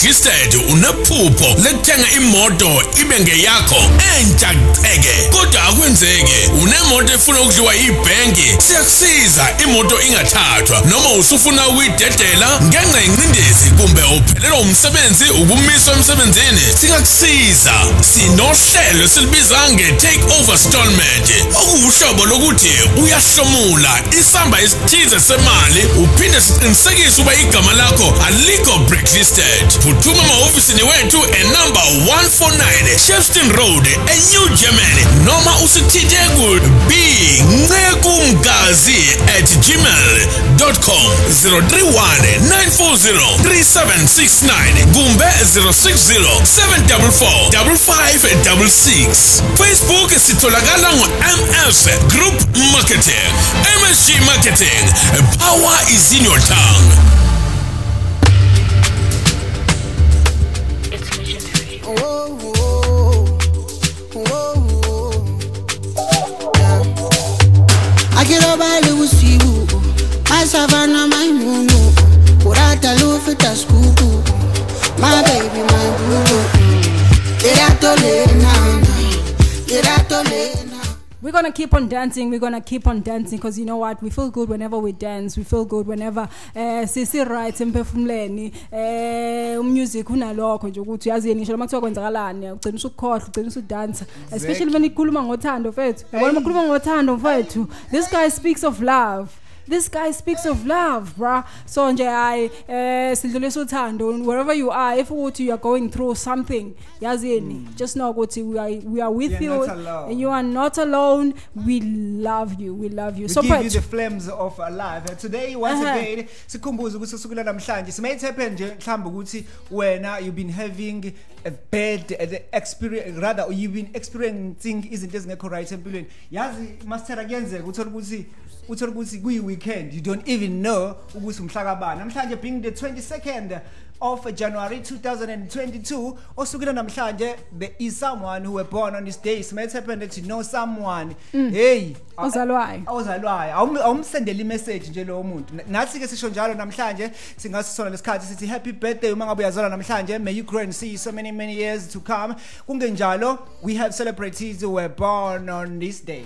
ublacklisted unephupho lekuthenga imoto ibe ngeyakho. Siyakusiza imoto ingathathwa noma usufuna ukuyidedela ngenxa yencindezi kumbe uphelelwa umsebenzi ukumiswa emsebenzini singakusiza. Sinohlelo silibiza nge-take over stallment okuwuhlobo lokuthi uyahlomula. Isamba esithize semali uphinde siqinisekise uba igama lakho alikho blacklisted. Phuthuma emahhovisini wethu enumber 149 shefston road enew germany noma usithinte ku b ncekumgazi at gmail com. 031 940 3769 kumbe 060 744 5566 facebook sitholakala ngo-ms group marketing. Msg marketing. Power is in your tongue akirobali usiku. Masavana maimunu kurata lufita skuku. My baby my boo iratolena iratolena We're gonna keep on dancing. We're gonna keep on dancing because you know what? We feel good whenever we dance. We feel good whenever eh sisi right emphefumuleni. Eh umusic unalokho nje ukuthi yazini ngisho makuthiwa kwenzakalani ugcina usukhohle ugcina usudance especially when ikhuluma ngothando mfethu. Yabona makhuluma ngothando mfethu. This guy speaks of love. This guy speaks of love, bruh. So nje hayi eh sidlulisa uthando wherever you are if ukuthi you are going through something yazini just know ukuthi we are we are with you and you are not alone. We love you. We love you. We so give you the flames of alive. Today once Uh-huh. again sikhumbuze ukuthi sukela namhlanje simade happen nje mhlawumbe ukuthi wena you've been having a bad experience rather you've been experiencing izinto ezingekho right empilweni yazi master kuyenzeka uthola ukuthi uthola ukuthi kuyi weekend you don't even know ukuthi umhla kabani namhlanje being the 22nd of January 2022 osukela namhlanje there is someone who were born on this day. Simade happen that you know someone. Mm. Hey ozalwayo. awuzalwayo awum- awumsendele imessage nje lowo muntu. Na- nathi ke sisho njalo namhlanje singasisona lesikhathi sithi happy birthday. Uma ngabe uyazalwa namhlanje may you grow and see so many many years to come. Kungenjalo we have celebrities who were born on this day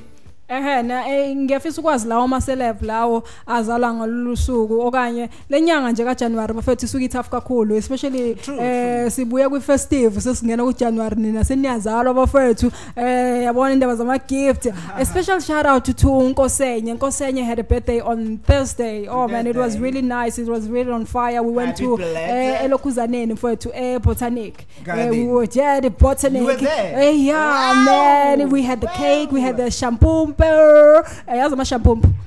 Ehe na eh, ngiyafisa ukwazi lawo ama celeb lawo azalwa ngalolu suku okanye lenyanga nje kaJanuary bafethu isuke ithafu kakhulu especially True, eh sibuya kwi festive sesingena ku January nina seniyazalwa bafethu eh yabona indaba zama gift a special shout out to Nkosenye Nkosenye had a birthday on Thursday oh man it was Birthday. really nice it was really on fire we went Happy to birthday. eh elokhuzaneni mfethu eh botanic eh, we Garden. were yeah the botanic You were there? eh yeah Wow. man we had the cake we had Wow. the shampoo Eh, yazi ama-shampoo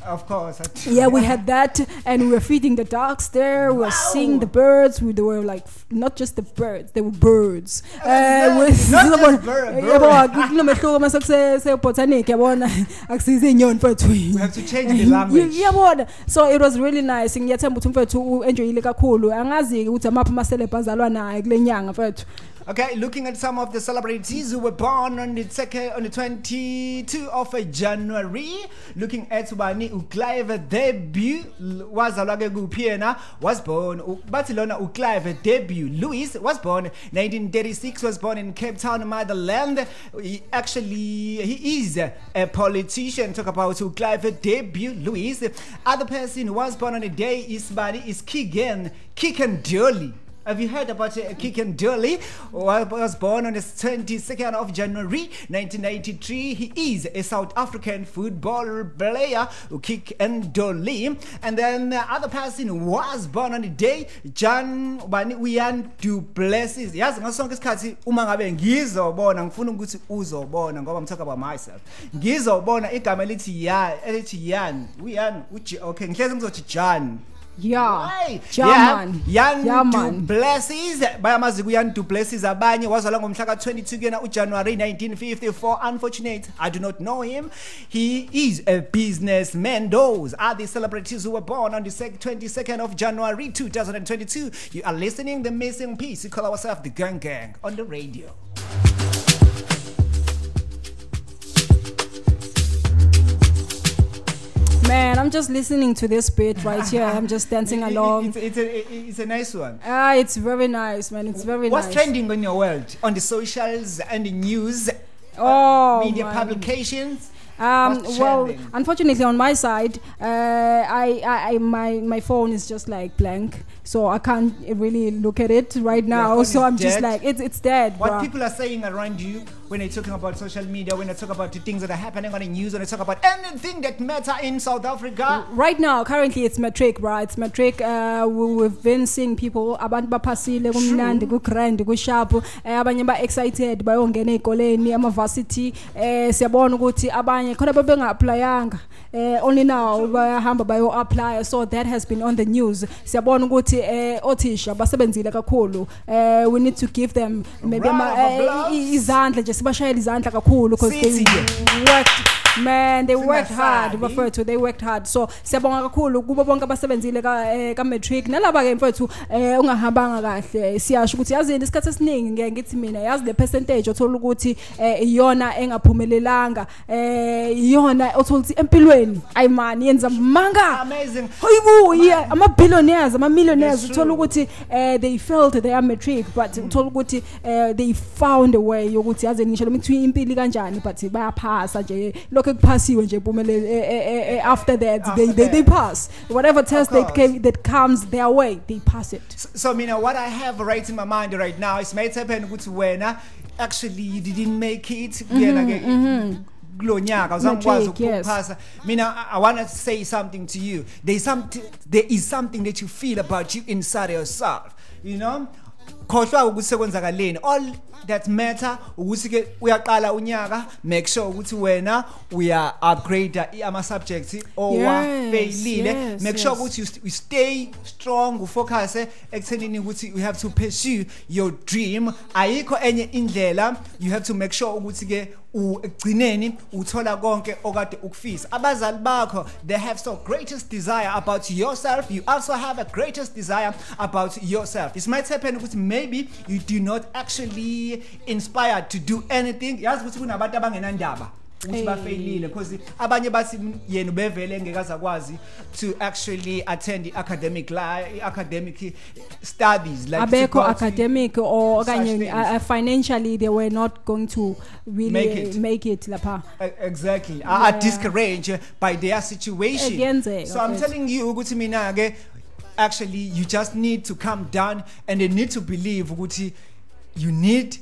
of course yeah we had that and we were feeding the ducks there. We were seeing the birds. We, they were like not just the birds they were birds. Eh, Not we- just bird, bird. yabo kunomehluko mase kusebotanic yabona akusize inyoni mfethu. We have to change the language. Yabona so it was really nice. Ngiyathemba ukuthi mfethu u-enjoyile kakhulu. Angazi-ke ukuthi amaphi amaselebh azalwa naye kule nyanga mfethu Okay, looking at some of the celebrities who were born on the second, on the 22 of January. Looking at Ubani Uclive Derby wazalwa yena? Was born bathi lona uClive Derby-Lewis was born 1936 was born in Cape Town motherland. He actually he is a politician. Talk about uClive Derby-Lewis. Other person who was born on the day is Bani is Keegan Keegan Dolly Have you heard about uh, Keegan Dolly? Was born on the 22nd of January 1993. He is a South African football player, Keegan Dolly. And then the other person was born on the day, John Bani Uyan du Plessis. Yazi ngaso sonke isikhathi uma ngabe ngizobona ngifuna ukuthi uzobona ngoba I'm talking about myself. Ngizobona igama elithi ya elithi Yan. Uyan uji okay ngihlezi ngizothi John. Yeah. Right. Yeah, Yeah, man. Young Yeah, man. du Plessis bayamazi kuyan du Plessis abanye. Wazalwa ngomhla ka22 kuyena uJanuary 1954 unfortunate. I do not know him. He is a businessman. Those are the celebrities who were born on the 22nd of January 2022 you are listening the missing piece. We call ourselves the gang gang on the radio Man, I'm just listening to this bit right here. I'm just dancing It- it- along. it's, it's, a, it's a nice one Ah, it's very nice, man. It's very what's nice. What's trending on your world on the socials and the news Oh, media man. publications Um, well, unfortunately, on my side, uh, I, I, my, my phone is just like blank, so I can't really look at it right now. So I'm just like, it's, it's dead. What bruh. people are saying around you when they're talking about social media, when they talk about the things that are happening on the news, when they talk about anything that matter in South Africa. Right now, currently it's matric, right? It's matric. Uh, we, we've been seeing people abantu baphasile kumnandi ku-grand ku-sharp eh, abanye ba-excited bayongena ey'koleni ama-varsity eh, siyabona ukuthi abanye khona babenga-aplayanga eh, only now bayahamba bayo-aplya so that has been on the news siyabona ukuthi eh, othisha basebenzile kakhulu eh, we need to give them maybe Round ama- of eh, applause. i- izandla nje sibashayele izandla kakhulu because they Sithi. worked man they worked hard Singasabi. bafowethu they worked hard so siyabonga kakhulu kubo bonke abasebenzile ka eh, ka matric nalaba ke mfowethu eh ungahambanga kahle siyasho ukuthi yazini isikhathi esiningi ngeke ngithi mina yazi le percentage othola ukuthi eh, iyona engaphumelelanga eh iyona othola ukuthi empilweni ayimani yenza manga Amazing. Hayibo yeah ama billionaires ama millionaires That's uthola true. ukuthi eh they failed their matric but uthola ukuthi eh they found a way yokuthi yazi ngisho noma kuthiwa impilo kanjani but bayaphasa nje lokho kuphasiwe nje pumelele after that they After they, they pass. Whatever test that came that comes their way they pass it. So, so Mina, what I have right in my mind right now is may happen ukuthi wena actually you didn't make it. Mm-hmm, Kuyena ke mm-hmm. kulo nyaka uzangikwazi ukuphasa mina I- want to say something to you. There is something there is something that you feel about you inside yourself you know khohlwa ukuthi sekwenzakaleni. All that matter ukuthi ke uyaqala unyaka make sure ukuthi wena uya upgrade ama subjects owafailile make sure ukuthi you stay strong ufocus ekuthenini ukuthi you have to pursue your dream. Ayikho enye indlela you have to make sure ukuthi ke u- ekugcineni uthola konke okade ukufisa. Abazali bakho they have so greatest desire about yourself. You also have a greatest desire about yourself. It might happen ukuthi maybe you do not actually inspired to do anything. Yazi ukuthi kunabantu abangenandaba. Ukuthi because abanye bathi "Mm, yena ubevele engekaze akwazi to actually attend the academic academic studies like abekho academic or okanye uh, uh, financially they were not going to really Make it. make it lapha. Exactly. Are, are discouraged by their situation. So i'm telling you ukuthi mina ke actually you just need to calm down and you need to believe ukuthi you need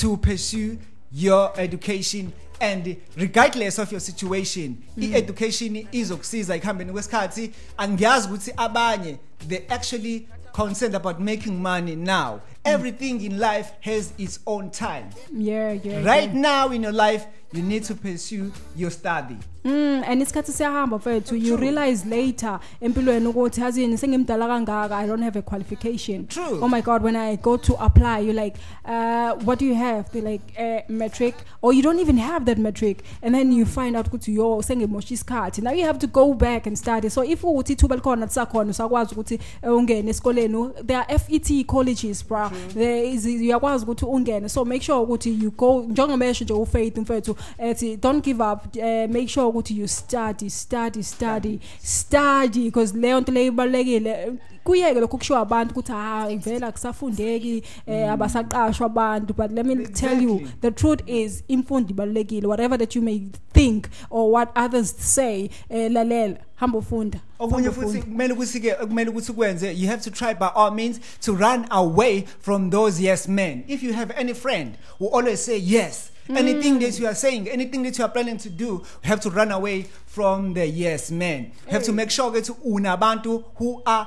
to pursue your education and regardless of your situation i-education izokusiza ekuhambeni kwesikhathi. Angiyazi ukuthi abanye they actually concerned about making money now. Everything in life has its own time. Yeah yeah right yeah. now in your life you need to pursue your study Mm, and isikhathi siyahamba mfethu you realize later empilweni ukuthi hazini sengimdala kangaka? I don't have a qualification. True. oh my god when i go to apply you're like uh, what do you have? They like uh, matric or you don't even have that matric and then you find out ukuthi yo sengimosha isikhathi. Now you have to go back and study. So if ukuthi ithuba likhona lisakhona usakwazi ukuthi eh, ungene esikoleni. There are FET colleges bra there is uyakwazi ukuthi ungene. So make sure ukuthi you go njengoba esho nje ufaith mfethu ethi don't give up. Uh, make sure ukuthi you study study study study? Because leyo nto leyo ibalekile kuyeke lokho kushiwo abantu ukuthi hayi vela kusafundeki eh abasaqashwa abantu. But let me tell you Exactly. the truth is imfundo ibalekile whatever that you may think or what others say eh lalela hamba ufunda okunye hamba futhi ufunda. kumele ukuthi ke kumele ukuthi ukwenze you have to try by all means to run away from those yes men. If you have any friend who always say yes anything that mm. you are saying anything that you are planning to do you have to run away from the yes men you have to mm. make sure ukuthi unabantu who are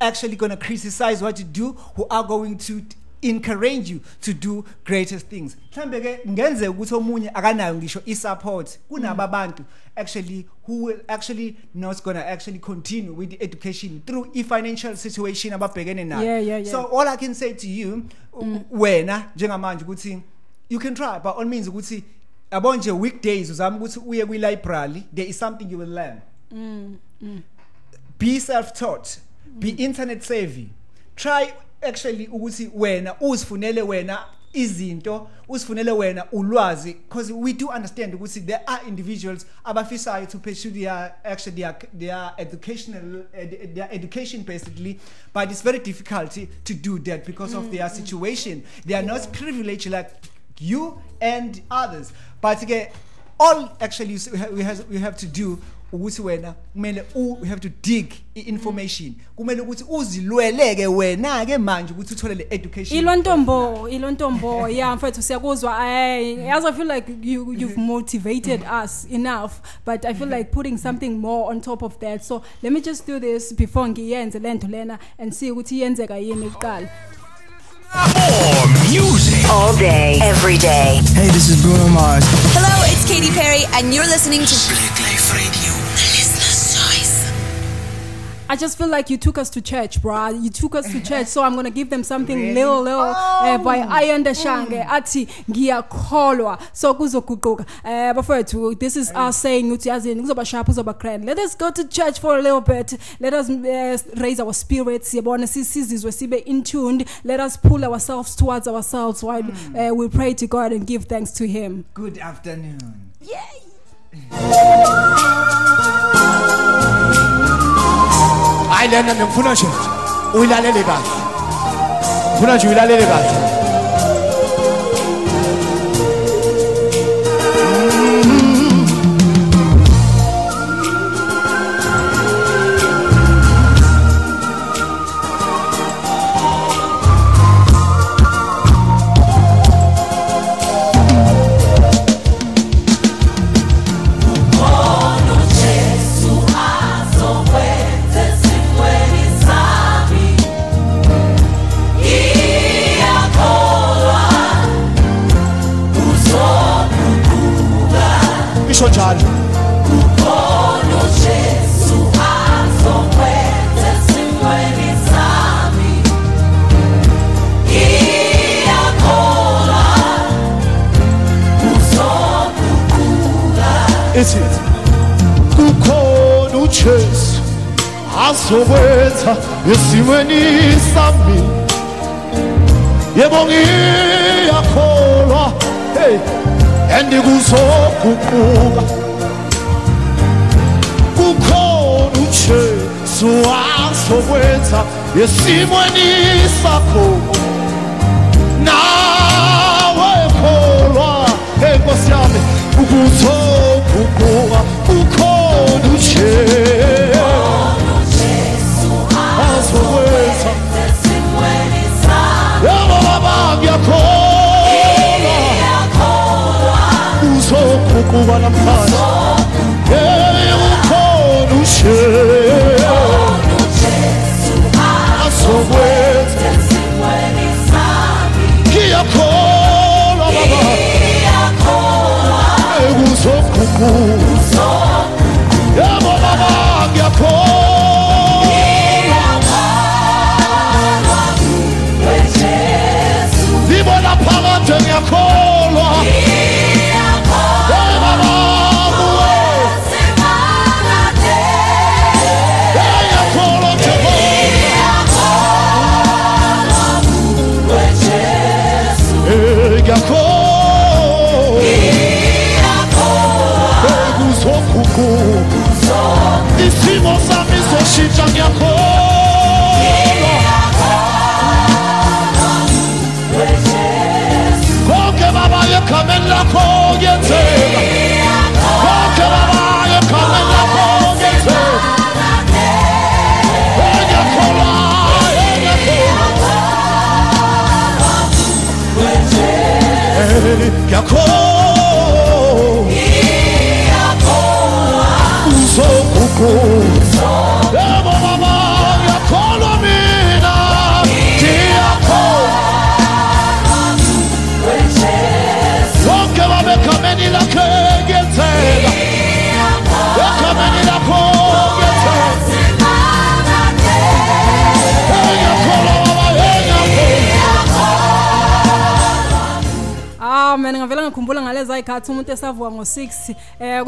actually going to criticize what you do who are going to encourage you to do greater things. Mhlambe ke ngenzeka ukuthi omunye akanayo ngisho i-support kunababantu mm. actually who will actually not gonna actually continue with the education through i-financial situation ababhekene nayo. Yeah, yeah, yeah. so all i can say to you u- wena njengamanje ukuthi you can try by all means ukuthi yabo nje weekdays uzama ukuthi uye kwi-library there is something you will learn. Mm, mm. Be self-taught be mm. internet savvy. Try actually ukuthi wena uzifunele wena izinto uzifunele wena ulwazi because we do understand ukuthi there are individuals abafisayo to pursue their actually their, their educational ed, their education basically but it's very difficult to do that because of their situation. They are not privileged like you and others. But again all actually we have, we have, to do ukuthi wena kumele we have to dig i-information kumele ukuthi uzilweleke wena ke manje ukuthi uthole le education. Ilo ntombo ilo yeah mfethu siyakuzwa as I feel like you you've motivated us enough but I feel like putting something more on top of that. So let me just do this before ngiyenze lento lena and see ukuthi iyenzeka yini kuqala More music. All day, every day. Hey, this is Bruno Mars. Hello, it's Katy Perry, and you're listening to I just feel like you took us to church, bruh. You took us to church, so I'm gonna give them something Really? little, little uh, by Oh. Ayanda Shange. Ati ngiyakholwa. So kuzoguquka. Uh, bafowethu, this is us saying ukuthi yazini kuzoba sharp, kuzoba grand. Let us go to church for a little bit. Let us uh, raise our spirits. Yabona sisizizwe sibe in tuned. Let us pull ourselves towards ourselves while uh, we pray to God and give thanks to Him. good afternoon hayi lena ngifuna njalo ithi kukhona ujesu azokwenza esimweni sami. Yebo ngiyakholwa hey and kuzoguquka kukhona ujesu azokwenza esimweni sakho. Nawe kholwa hey nkosi yami ukuzoguquka ukhona ujesu azokwenza uzoguquka namhlanje hey saat so umuntu esavukwa ngo-6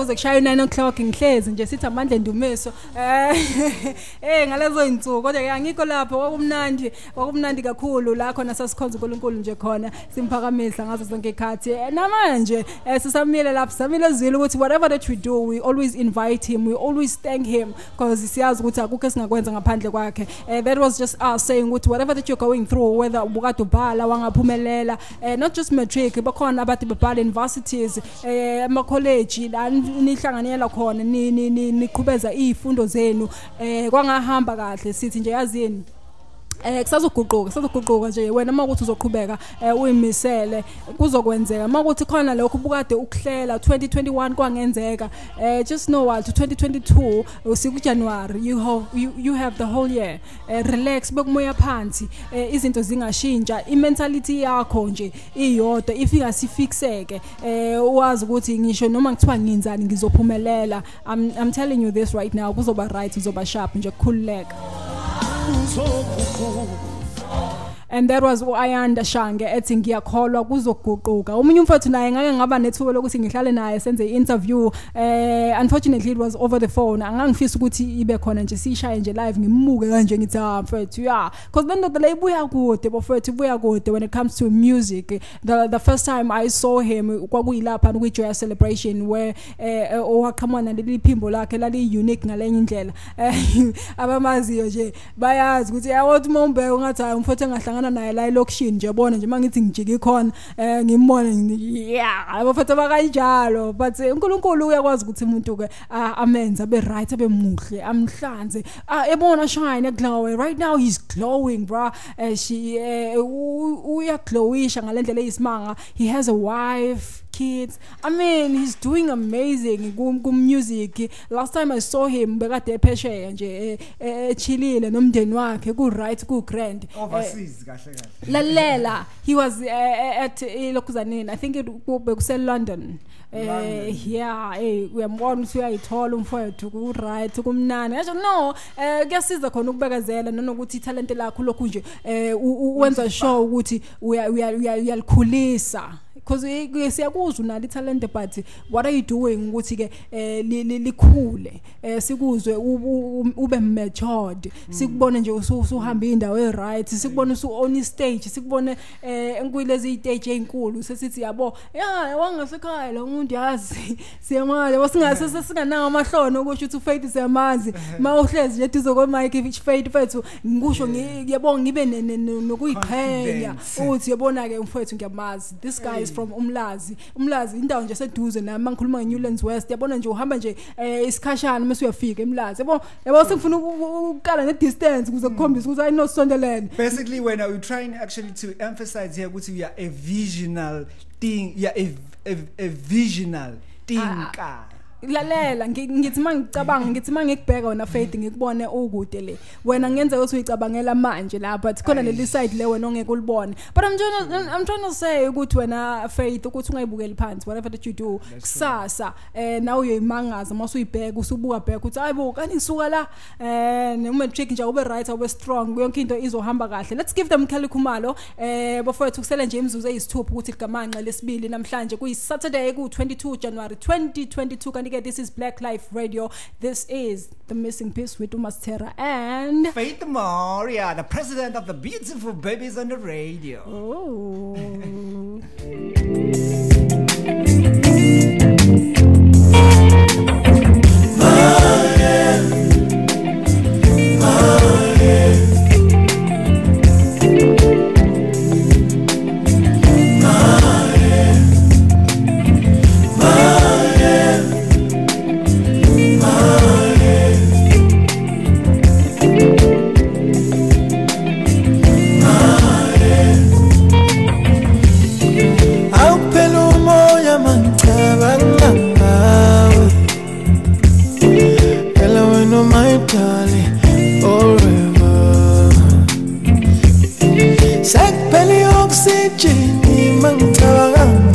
kuze kushaye u-9 o'clock ngihlezi nje sithi amandla endumiso. Eh eh ngalezo iy'nsuku kodwa-ke angikho lapho kwakumnandi kwakumnandi kakhulu la khona sasikhonza unkulunkulu nje khona simphakamisa ngazo zonke iy'khathi. Eh, namanje um sisamile lapho sisamile ezwile ukuthi whatever that we do we always invite him we always thank him because siyazi ukuthi akukho esingakwenza ngaphandle kwakhe. Um that was just us saying ukuthi whatever that you're going through whether ubukade ubhala wangaphumelela um not just matric bakhona abade babhala universities um amakholeji la nihlanganela khona niqhubeza izifundo zenu eh kwangahamba kahle sithi nje yazini Eh kusazoguquka kusazoguquka nje. Wena makuthi uzoqhubeka eh, uyimisele kuzokwenzeka. Makuthi khona lokho ubukade ukuhlela 2021 kwangenzeka eh just know what 2022 usiku January you have you, you have the whole year. Eh, relax bekumoya phansi eh, izinto zingashintsha imentality yakho nje iyodwa ifika sifixeke eh wazi ukuthi ngisho noma kuthiwa ngiyenzani ngizophumelela. I'm i'm telling you this right now kuzoba right uzoba sharp nje kukhululeka. そう and that was u-ayanda shange ethi ngiyakholwa kuzoguquka omunye umfowethu naye ngake ngaba nethuba lokuthi ngihlale naye senze i-interview eh unfortunately it was over the phone. Angangifisa ukuthi ibe khona nje siyishaye nje live ngimmuke kanje ngithi ah mfowethu yeah because le ndoda le ibuya kude bafowethu ibuya kude when it comes to music. The the first time i saw him kwakuyilapha kwi-joy celebration where eh owaqhamana leli phimbo lakhe lali unique ngalenye indlela. Eh abamaziyo nje bayazi ukuthi yawothi uma umbheka ungathi hayi umfowethu engahlangana naye la elokishini nje yabona nje mangithi ngijike khona eh ngimbone ngi- yeah abafowethu abakanjalo but eh, uNkulunkulu uyakwazi ukuthi umuntu ke ah, amenze abe right abe muhle amhlanze ah ebona shine glow right now he's glowing bra eh she eh, u- uyaglowisha ngalendlela eyisimanga he has a wife. Kids. I mean he's doing amazing kum kum music. Last time i saw him bekade ephesheya nje eh, eh, echillile nomndeni wakhe ku right ku grand overseas kahle kahle. lalela. He was uh, at ilokhuzaneni i think it bekuse london eh yeah eh uyambona ukuthi uyayithola umfowethu ku right kumnani ngisho no eh kuyasiza khona ukubekezela nanokuthi italent lakho lokhu nje eh u- u- wenza sure ukuthi uya- uya- uya- uyalikhulisa. because eh, eh, siyakuzwa unalo ithalente but what are you doing ukuthi ke eh, likhule? Sikuzwe ube matured. Sikubone nje usuhamba indawo e-right sikubone usu-on istage sikubone kwilezi iy'teji ey'nkulu sesithi yabo ya wangasekhaya lo muntu yazi siyamali yabo singanawo amahloni okusho ukuthi ufaith siyamazi ma uhlezi nje eduze kwemike faith fethu ngikusho yabo ngibe nokuyiqhenya ukuthi yabona-ke umfowethu ngiyamazi. This guy is from umlazi. Umlazi indawo nje seduze nami mangikhuluma ngeNewlands West yabona nje uhamba nje eh, isikhashana mase uyafika emlazi. Yabo yabo sengifuna uku- uku- ukuqala ne distance ukuze kukhombise ukuthi ayinosondelene basically when we're trying actually to emphasize here ukuthi you are a visional thing you are a, a, a visional thinker lalela ngi- ngithi mangicabanga ngithi mangikubheka wena faith ngikubone ukude le. Wena ngenza ukuthi uyicabangela manje la but khona leli side le wena ongeke ulibone. But i'm trying to, i'm trying to say ukuthi wena faith ukuthi ungayibukeli phansi whatever that you do kusasa. Eh nawe uyoyimangaza mase uyibheka usubuka bheka ukuthi hayibo kanti ngisuka la. Eh nematric nje ube right ube strong yonke into izohamba kahle. Let's give them Kelly Khumalo eh bafowethu kusele nje imzuzu eyisithupha ukuthi ligamanqa lesibili namhlanje kuyi Saturday ku 22 January 2022 kanti ke this is Blaqlife Radio. This is the missing piece with Umastera and Faith Moria the president of the beautiful babies on the radio. Oh. Awuphela sekuphela i-oxygen mangicabanga ngawe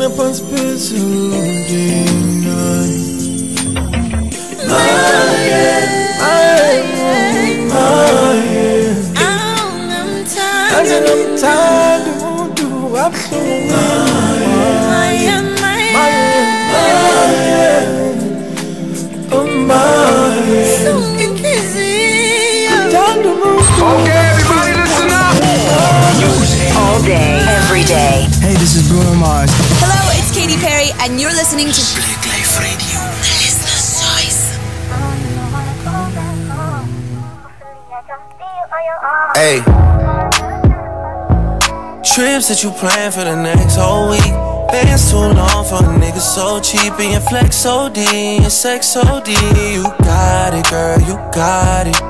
Angifuna phansi phezulu ndinayo Anze nomthanda umuntu wabuhlungu Maya, maya, Oh my buhlungu inhliziyo Thanda Okay, everybody, listen up. All day, every day. Hey, this is Bruno Mars. Hello, it's Katy Perry, and you're listening to Blaqlife Radio. Listener's Choice. Hey. Trips that you plan for the next whole week. Bands too long for a nigga so cheap and your flex so D and your sex so D. You got it, girl, you got it.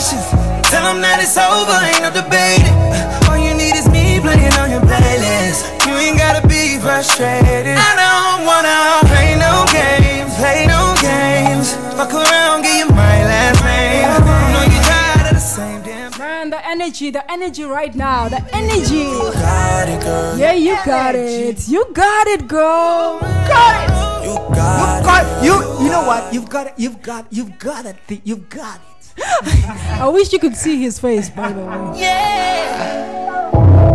Patience. Tell them that it's over, ain't no debating. All you need is me playing on your playlist. You ain't gotta be frustrated. I don't wanna play no games, play no games. Fuck around, give you my last name. You know you tired of the same damn Man, the energy, the energy right now, the energy. got it, girl. Yeah, you got it. You got it, girl. Got it. You got God, you you know what? You've got it. You've got you've got it. You've got it. I wish you could see his face, by the way. Yeah.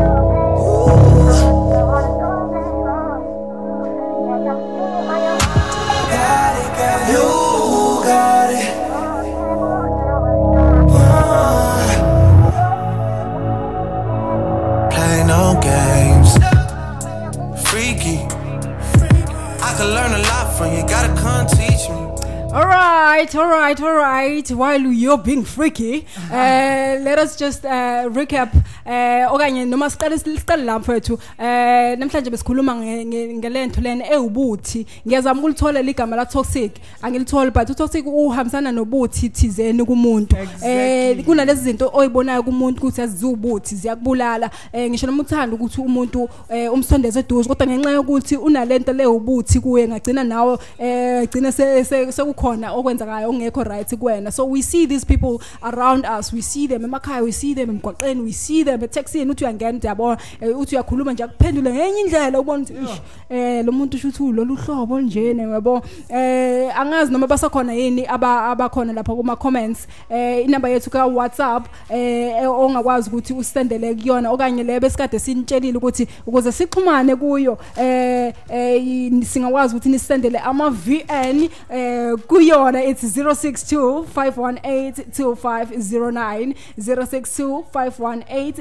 All right, all right. While you're being freaky, uh, let us just uh, recap. Uh, okanye noma siqale siqale lapho ethu. Eh namhlanje besikhuluma nge- nge- ngelento lena ewubuthi. Ngiyazama ukulithola ligama la toxic. Angilitholi but utoxic uhambisana nobuthi thizeni kumuntu. Eh kunalezi zinto oyibonayo kumuntu ukuthi azizubuthi ziyakubulala. Eh ngisho noma uthanda ukuthi umuntu eh, umsondeze eduze kodwa ngenxa yokuthi unalento lewubuthi kuye ngagcina nawe eh gcina se- se- sekukhona okwenzakayo ongekho right kuwena so we see these people around us we see them emakhaya we see them emgwaqeni we see them etaxini uthi uyangena uthi yabona eh, uthi uyakhuluma nje akuphendule ngenye indlela ubona ukuthi "Ish, eh lo muntu usho lolu hlobo njene yabo eh angazi noma basakhona yini aba abakhona lapha kuma comments eh inamba yethu ka WhatsApp eh ongakwazi ukuthi usendele kuyona okanye le besikade sinitshelile ukuthi ukuze sixhumane kuyo eh eh singakwazi ukuthi nisendele ama VN eh kuyona it's 062 518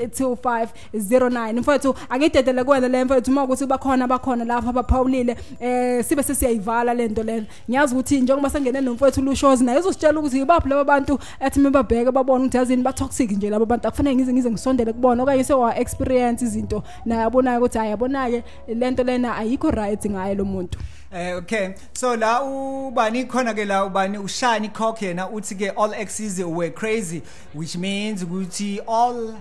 2509 062 518 2509 mfowethu angidedele kuwena le mfowethu uma ukuthi bakhona bakhona lapha abaphawulile eh sibe sesiyayivala lento lena ngiyazi ukuthi njengoba sengene nomfowethu lushozi naye uzositshela ukuthi yibaphi laba bantu ethi mebabheke babone ukuthi yazini ba toxic nje laba bantu akufanele ngize ngize ngisondele kubona okanye sewa experience izinto. Naye abonayo ukuthi hayi yabona ke lento lena ayikho right ngaye lo muntu. Eh okay. So la ubani khona ke la ubani ushani cock yena uthi ke all exes were crazy which means ukuthi all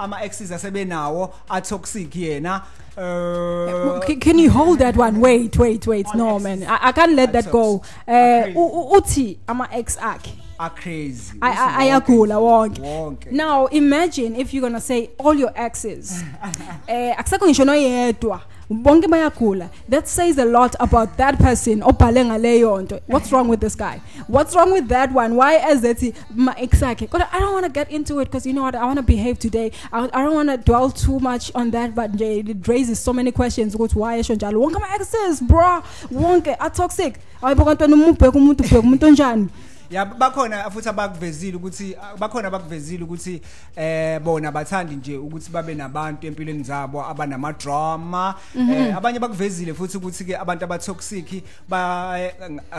ama exes asebenawo are toxic yena uh Can, can you hold that one? Wait wait wait. No man. I, I can't let that go. Eh u- u- uthi ama ex akhe. Are crazy. I- I- ayagula wonke. wonke. Now imagine if you're gonna say all your exes. Eh akusekho ngisho noyedwa. Bonke that says a lot about that person obhale ngaleyo nto. What's wrong with this guy? What's wrong with that one? Why ezethi ma ex kodwa i don't want to get into it because you know what? I want to behave today. I, I don't want to dwell too much on that but nje it raises so many questions ukuthi why esho njalo? Wonke ama exes bro wonke are toxic ayibo kantwana uma ubheka umuntu ubheka umuntu onjani ya bakhona futhi abakuvezile ukuthi bakhona abakuvezile ukuthi eh bona bathandi nje ukuthi babe nabantu empilweni zabo abanama drama eh abanye bakuvezile futhi ukuthi ke abantu abatoxic ba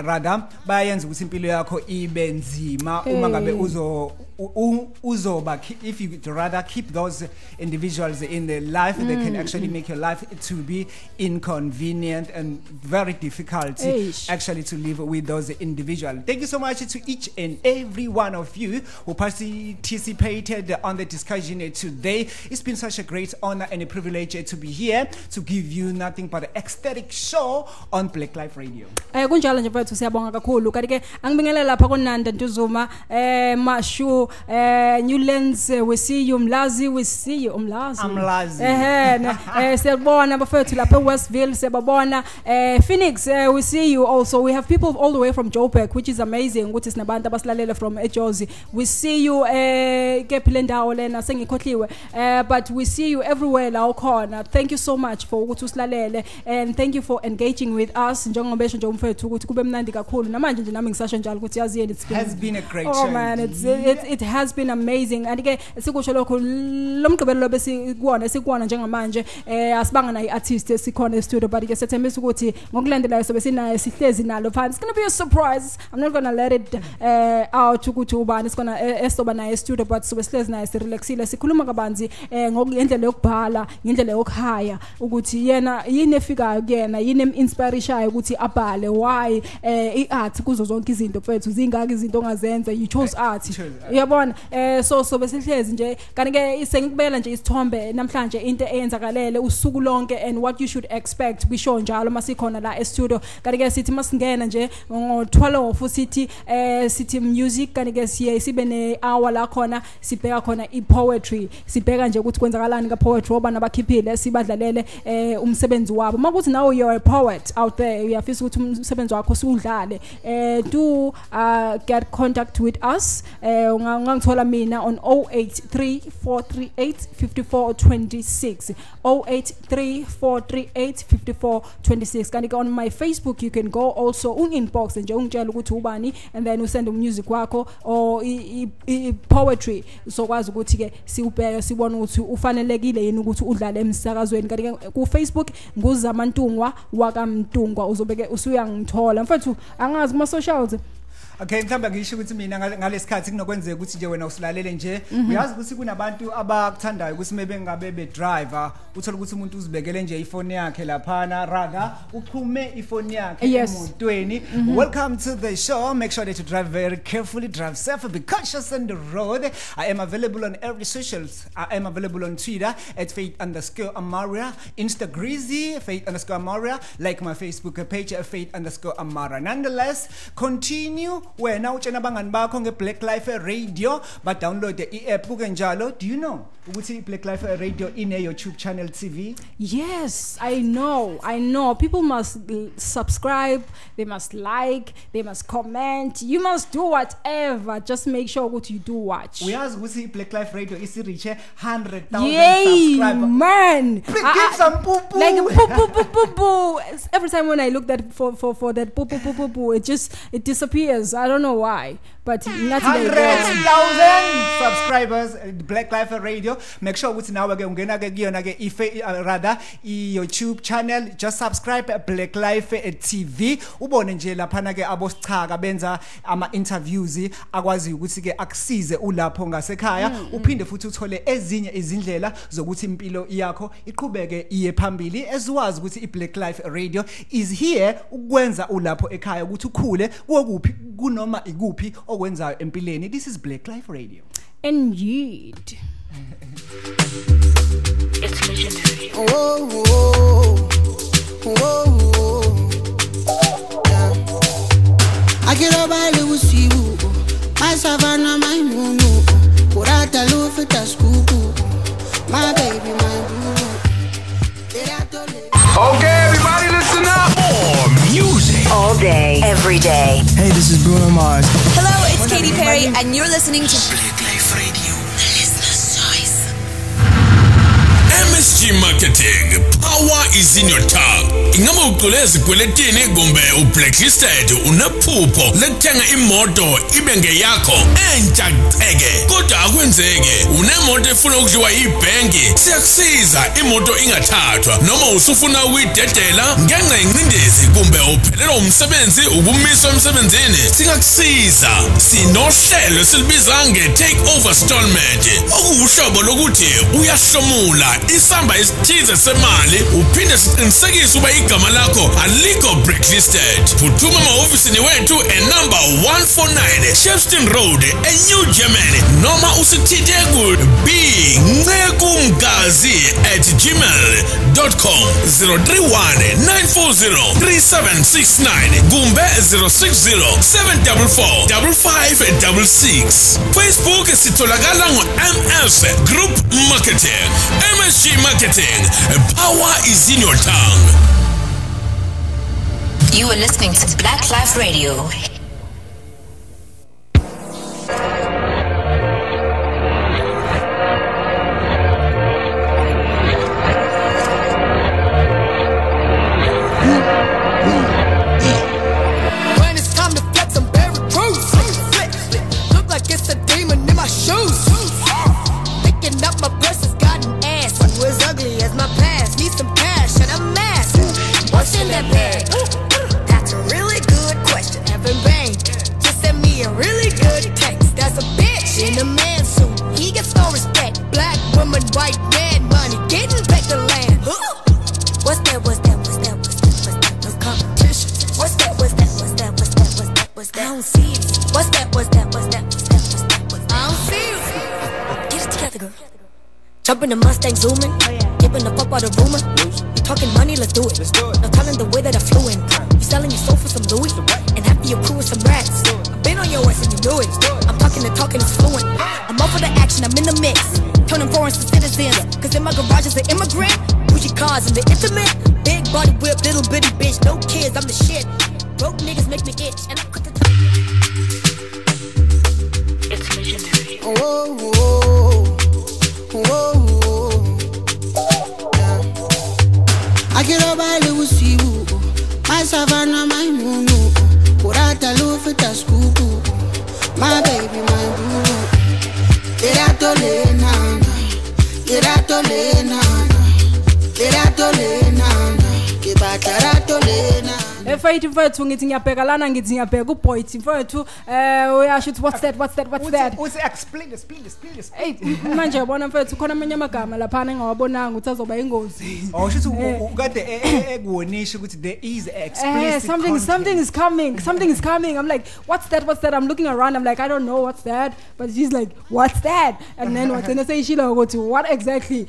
rather bayenza ukuthi impilo yakho ibe nzima uma ngabe Eh. uzo u- u- uzoba ki- if you rather keep those individuals in their life they can actually make your life to be inconvenient and very difficult Eish. actually to live with those individuals. Thank you so much to each and every one of you. Who participated on the discussion today. It's been such a great honor and a privilege to be here to give you nothing but an ecstatic show on Blaqlife Radio. Eh kunjalo nje mfethu siyabonga kakhulu. Kanti ke angibingelela lapha konanda Ntuzuma. Eh Mashu eh Newlands eh, we see you. Mlazi we see you. Mlazi. Mlazi. eh eh siyabona bafethu lapha eWestville siyababona. Eh Phoenix eh, we see you also. We have people all the way from Joburg which is amazing ukuthi sinabantu abasilalela from eJozi. We see you eh kephi le ndawo lena? Sengikhohliwe. Eh but we see you everywhere la ukhona. Thank you so much for ukuthi usilalele and thank you for engaging with us. Njengoba besho nje umfethu ukuthi kube mnandi kakhulu. Namanje nje nami ngisasho njalo ukuthi yaziyeni it's been Has been a great oh show man it's indeed. it, it has been amazing. And ke sikusho lokho lomgqibelo besikuwona sikuwona njengamanje. Eh asibanga nayi artist esikhona e studio but ke sethembisa ukuthi ngokulandelayo sobe sinaye sihlezi nalo phansi. It's going to be a surprise. I'm not going to let it uh, out ukuthi ubani? Sikona esoba naye studio but sobe sihlezi naye sirelaxile sikhuluma kabanzi eh ngendlela yokubhala ngendlela yokuhaya ukuthi yena yini efikayo kuyena yini eminspirishayo ukuthi abhale? Why eh iart kuzo zonke izinto mfethu? Zingaki izinto ongazenza? You chose art. uyabona? Eh so so besihlezi nje kanti ke sengikubela nje isithombe namhlanje into eyenzakalele usuku lonke and what you should expect kwishow njalo masikhona la e studio kanti ke sithi masingena nje ngo12 sithi eh sithi music kanti ke siye sibe ne hour la khona sibheka khona i poetry sibheka nje ukuthi kwenzakalani ka poetry oba nabakhiphile sibadlalele eh umsebenzi wabo. Makuthi nawe you're a poet out there uyafisa ukuthi umsebenzi wakho siudlale eh do uh, get contact with us. Eh unga- ungangithola mina on 0834385426 0834385426 kanti ke on my facebook you can go also unginbox nje ungitshela ukuthi ubani and then then usend umusic wakho or i- i- i- poetry sokwazi ukuthi ke siubheke sibone ukuthi ufanelekile yini ukuthi udlale emsakazweni. Kanti ke ku Facebook nguzamantungwa wakamntungwa uzobeke usuyangithola mfethu angazi kuma socials okay mhlawumbe ngisho ukuthi mina ngalesikhathi kunokwenzeka ukuthi nje wena usilalele nje. Mhm. uyazi ukuthi kunabantu abakuthandayo ukuthi maybe ngabe bedriver uthola ukuthi umuntu uzibekele nje ifoni yakhe laphana rather ifoni yakhe emotweni. Mhm. welcome to the show. Make sure that you drive very carefully drive safe be cautious on the road. I am available on every socials. I am available on twitter at faith underscore amaria instagreasy faith underscore amaria like my facebook page faith underscore amara nonetheless continue wena utshena abangani bakho nge-Blaqlife Radio badownloade i-app ke njalo do you know ukuthi i-black life radio ine-youtube channel tv Yes, I know. I know. People must subscribe, they must like, they must comment. You must do whatever. Just make sure what you do watch. uyazi ukuthi i-Blaqlife Radio isiriche 100000 Yay, subscribers man! Please I- ah, ah, give some poo poo. Like poo poo poo poo poo. Every time when I look that for for for that poo poo poo poo poo, it just it disappears. I don't know why, but not 100,000 subscribers uh, Black Life Radio. Make sure ukuthi nawe ke ungena ke kuyona ke ife uh, rather i YouTube channel. Just subscribe uh, Black Life uh, TV ubone nje laphana ke abosichaka benza ama interviews akwazi ukuthi ke akusize ulapho ngasekhaya. Mm, mm. uphinde futhi uthole ezinye izindlela zokuthi impilo yakho iqhubeke iye phambili. Eziwazi ukuthi i Black Life Radio is here ukwenza ulapho ekhaya ukuthi ukhule kokuphi kunoma ikuphi okwenzayo empilweni this is Blaqlife Radio Indeed. It's legendary. Yeah. By my savannah, my mumu, kurata lufita skupu, my baby, my boo. Okay, everybody, listen up. More music. All day, every day. Hey, this is Bruno Mars. Hello, it's Katy Perry, and you're listening to MSG Marketing. Power is in your tongue. Ingabe uqule ezikweletini kumbe ublacklisted unephupho lekuthenga imoto ibe ngeyakho entsha ceke kodwa akwenzeke unemoto efuna ukudliwa yibhenki. Siyakusiza imoto ingathathwa. Noma usufuna ukuyidedela ngenxa yencindezi kumbe uphelelwa umsebenzi ukumiswa emsebenzini singakusiza. Sinohlelo esilibiza nge-take over stallment okuwuhlobo lokuthi uyahlomula isamba esithize semali. Uphinde siqinisekise ukuba igama lakho alikho blacklisted phuthuma emahhovisini wethu enumber 149 shepston road enew germany noma usithithe ku b ncekumgazi at gmail com. 031 940 3769 kumbe 060 744 5566 facebook sitholakala ngo-ms group marketing marketing power is in your tongue You are listening to Blaqlife Radio. That bag? That's a really good question. Evan Bain just sent me a really good text. That's a bitch in a man suit. He gets no respect. Black woman, white man, money, getting back the land. What's that? What's that? What's that? What's that? What's that? No competition. What's that? What's that? What's that? What's that? What's that? What's that? I don't see it. What's that? What's that? What's that? What's that? What's that? What's that? I don't see it. Get it together, girl. Jump in the Mustang, zooming. Giving the fuck out of rumor. You talking money? Let's do it. No telling the way that I flew in. You selling your soul for some Louis, and half of your crew is some rats. I've been on your ass and you knew it. I'm talking the talking is fluent. I'm up for the action. I'm in the mix. Turning foreigns to citizens. Cause in my garage is an immigrant. Bougie cars and the intimate. Big body whip, little bitty bitch. No kids, I'm the shit. Broke niggas make me itch. And I cut the It's legendary. Whoa, oh, oh, whoa, oh. whoa, I get up by the usibu, my savannah, my mumu, kurata lufita skupu, My baby, my boo. Lerato le nana. Lerato le nana. Lerato le nana. Ke batla rato le nana. Efayiti mfethu ngithi ngiyabheka. Lana ngithi ngiyabheka uboyti mfethu eh uyasho ukuthi what's that? What's that? What's that? uthi explain explain explain manje yabona mfethu khona amanye amagama laphana engawabonanga ukuthi azoba ingozi Oh Eh. ukade ekuwonisha ukuthi there is Eh, explicit something something is coming something is coming. I'm like what's that? What's that? I'm looking around i'm like i don't know what's that? But she's like what's that? And then what's gonna say shilo go to what exactly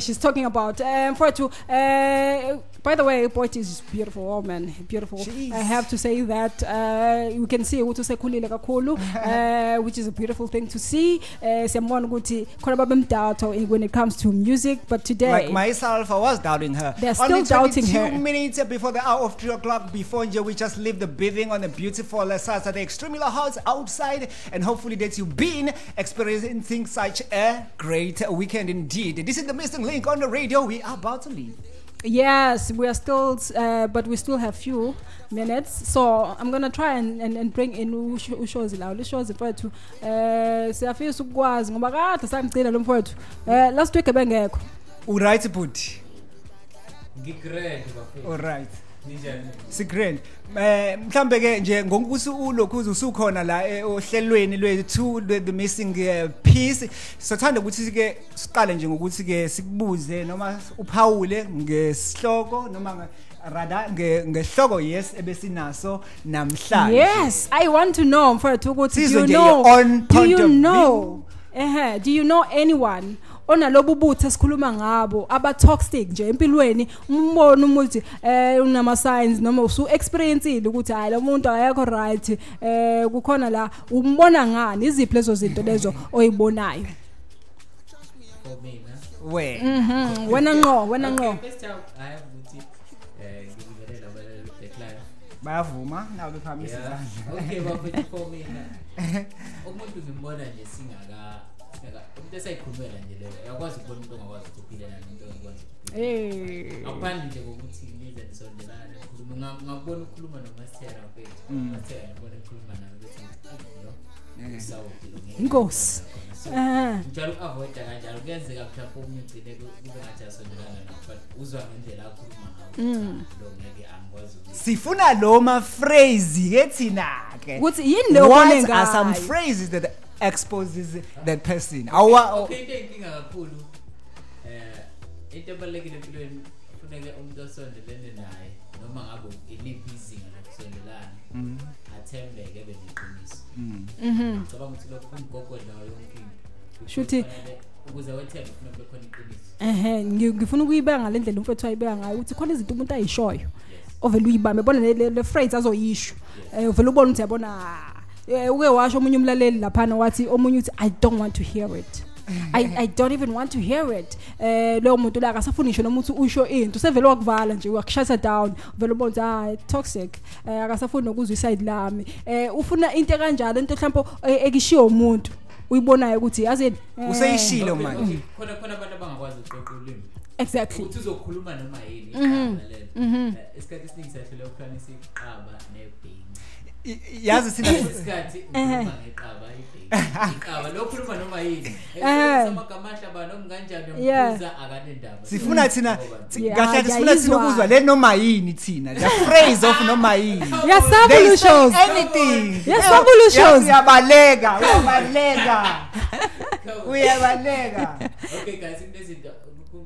she's talking about? Um for to uh by the way Boyd is a beautiful oh man beautiful is. i have to say that uh you can see ukuthi usekhulile kakhulu uh which is a beautiful thing to see uh siyambona ukuthi khona babemdoubt when it comes to music but today Like myself, I was doubting her. They're still Only doubting 22 her. minutes before the hour of 3 o'clock, before nje we just leave the building on a beautiful uh, Saturday, extremely hot outside, and hopefully that you've been experiencing such a great weekend indeed. This is the missing link on the radio. We are about to leave. Yes, we are still, uh, but we still have few minutes. So I'm gonna try and, and, and bring in usho- ushozi lawo lishozi mfowethu eh siyafisa ukwazi ngoba kade samgcina lo mfowethu eh last week ebengekho Uright, Buti. ngigrand bafethu Alright. ninjani Si grand. Eh mhlambe ke nje ngokuthi ulokhu usukhona la eh, ohlelweni lwethu lwe- the missing uh, piece. Sothanda ukuthi ke siqale nje ngokuthi ke sikubuze noma uphawule ngesihloko noma rather nge ngehloko yes ebesinaso namhlanje. yes i want to know mfowethu ukuthi you know? own do you know? ehe do you know anyone onalobu buthi esikhuluma ngabo aba toxic nje empilweni umbone umuthi eh unama signs noma usu experienceile ukuthi hayi lo muntu akekho right eh kukhona la umbona ngani iziphi lezo zinto lezo oyibonayo We. mhm wena ngqo wena ngqo eh. Bayavuma nawe bephakamisa Yeah. izandla. okay bafethu for mina umuntu ngimbona nje singaka into esayiqhubela nje leyo uyakwazi ukubona umuntu ongakwazi ukuthi uphile nani umuntu ongakwazi ukuthi ngaphandle nje kokuthi nize nisondelana nikhuluma ngakubona ukukhuluma nomasithera wethu. Mm. Masithera ngibona ukukhuluma nawe ukuthi inkosi. njalo uku-avoida kanjalo kuyenzeka mhlawumpe omunye ugcine kube ngathi asondelana nakhona uzwa ngendlela akhuluma ngawo mm. ngeke angikwazi sifuna lo ma-phrase-ke thina-ke. Ukuthi yini leyo what are some phrases that exposes that person? Awa okay into eyinkinga kakhulu eh into ebalulekile empilweni kufuneke umuntu osondelene naye noma ngabe iliphi izinga lokusondelana Mm. athembeke ebe neqiniso Mm. Mhm. ngicabanga ukuthi lokhu kumgogodla wayo yonke into Shuthi- Kufanele- ukuze wethembe kufuneka kube khona iqiniso ehe ngi- ngifuna ukuyibeka ngale ndlela umfethu ayibeka ngayo ukuthi khona izinto umuntu ayishoyo ovela uyibambe bona le- le le phrase azoyisho eh uvela ubona ukuthi yabona ah, eh, uke washo omunye umlaleli laphana wathi omunye uthi i don't want to hear it I, I don't even want to hear it eh leyo muntu la akasafuni ngisho noma uthi usho into sevele wakuvala nje wakushutha down vele ubona ukuthi ah toxic eh akasafuni nokuzwa iside lami eh ufuna into kanjalo into mhlawumbe eh, ekishiyo umuntu uyibonayo ukuthi yazini eh, Useyishilo Okay, manje. okay. khona khona abantu abangakwazi ukuxoxa ulimi Exactly. ukuthi uzokhuluma noma yini Mhm, igama lelo. mhm. Eh, isikhathi esiningi siyahlule ukuhlukanisa iqaba nebhengu yazi sina isikhathi ukhuluma ngeqaba iqaba lo khuluma noma yini? Eh. Eh, Samagamasha bani omnganjani umbuza akanendaba. Sifuna thina kahle sifuna thina ukuzwa le noma yini thina? The phrase of noma yini? Yasabulushows anything. Yasabulushows uyabaleka uyabaleka. Uyabaleka. Okay guys kunezinto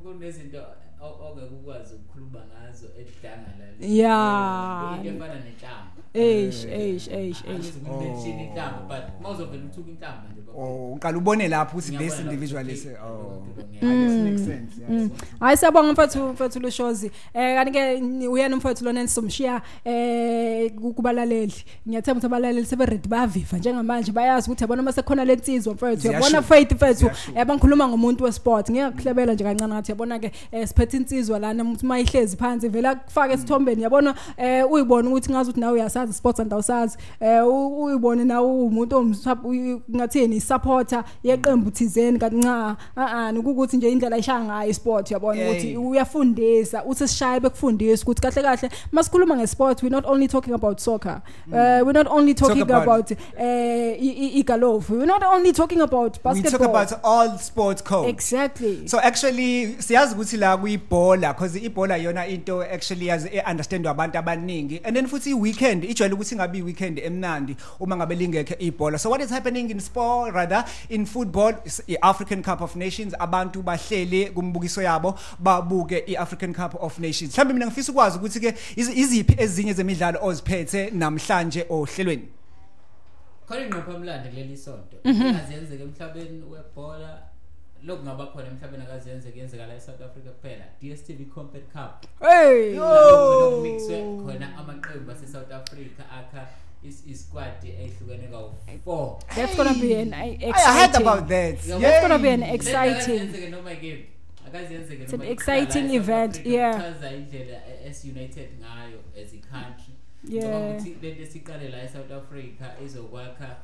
kunezinto ongekukwazi ukukhuluma ngazo edanga la yeah. Into efana ne Eh, eish eish eish eish oh. benithini intamba but most of them uthula intamba nje Oh, uqala ubone lapho ukuthi Ngiyabona this lapho individual ukuthi, is okay, oh. Mm. I guess makes sense. Mm. Yes. hayi siyabonga mfethu mfethu lushozi eh kanti ke ni- uyena mfethu lona nisomshiya eh ku- kubalaleli ngiyathemba ukuthi abalaleli sebeready bayaviva njengamanje bayazi ukuthi yabona mase khona lensizwa mfethu yabona Ziyasho. faith mfethu Ziyasho. yaba ngikhuluma ngomuntu wesport ngiyakuhlebela nje kancane ngathi yabona ke eh, siphethe insizwa lana umuntu mayihlezi phansi vela kufaka esithombeni yabona eh uyibona ukuthi ngazi ukuthi nawe uyasanda awusazi sports and awusazi eh u- uyibone na umuntu omsup ngathini supporter yeqembu thizeni kanti nca a a ukuthi nje indlela ayishaya ngayo isport yabona Hey. ukuthi uyafundisa uthi sishaye bekufundisa ukuthi kahle kahle masikhuluma ngesport we not only talking about soccer uh, we're not only talking Mm. Talk about- about eh i- i- igolf we're not only talking about we basketball. talk about all sports codes exactly. So actually siyazi ukuthi la kuyibhola because ibhola yona into actually yazi e-understandwa abantu abaningi. And then futhi i-weekend ijwayele ukuthi ingabi i-weekend emnandi uma ngabe lingekho ibhola so what is happening in sport? Rather in football i-african cup of nations abantu bahleli kumbukiso yabo babuke i-african cup of nations. Mhlawumbe mina ngifisa ukwazi ukuthi-ke izi- iziphi ezinye zemidlalo oziphethe namhlanje ohlelweni? Khona ingqophamlando kuleli sonto Mhm. ingazenzeka emhlabeni webhola. Lokungaba khona emhlabeni akazenzeka yenzeka la eSouth Africa kuphela. DStv Compact Cup. Hey! Lapho kumixwe khona amaqembu ase-South Africa akha is isquad ehlukene kawu 4 that's going to be an exciting e- I heard about that. Yeah. that's going to be an exciting. noma yike akaziyenzeke noma it's an exciting event yeah. chaza indlela e- as united ngayo as a country. Yeah. Ukuthi lento siqale la eSouth Africa izokwakha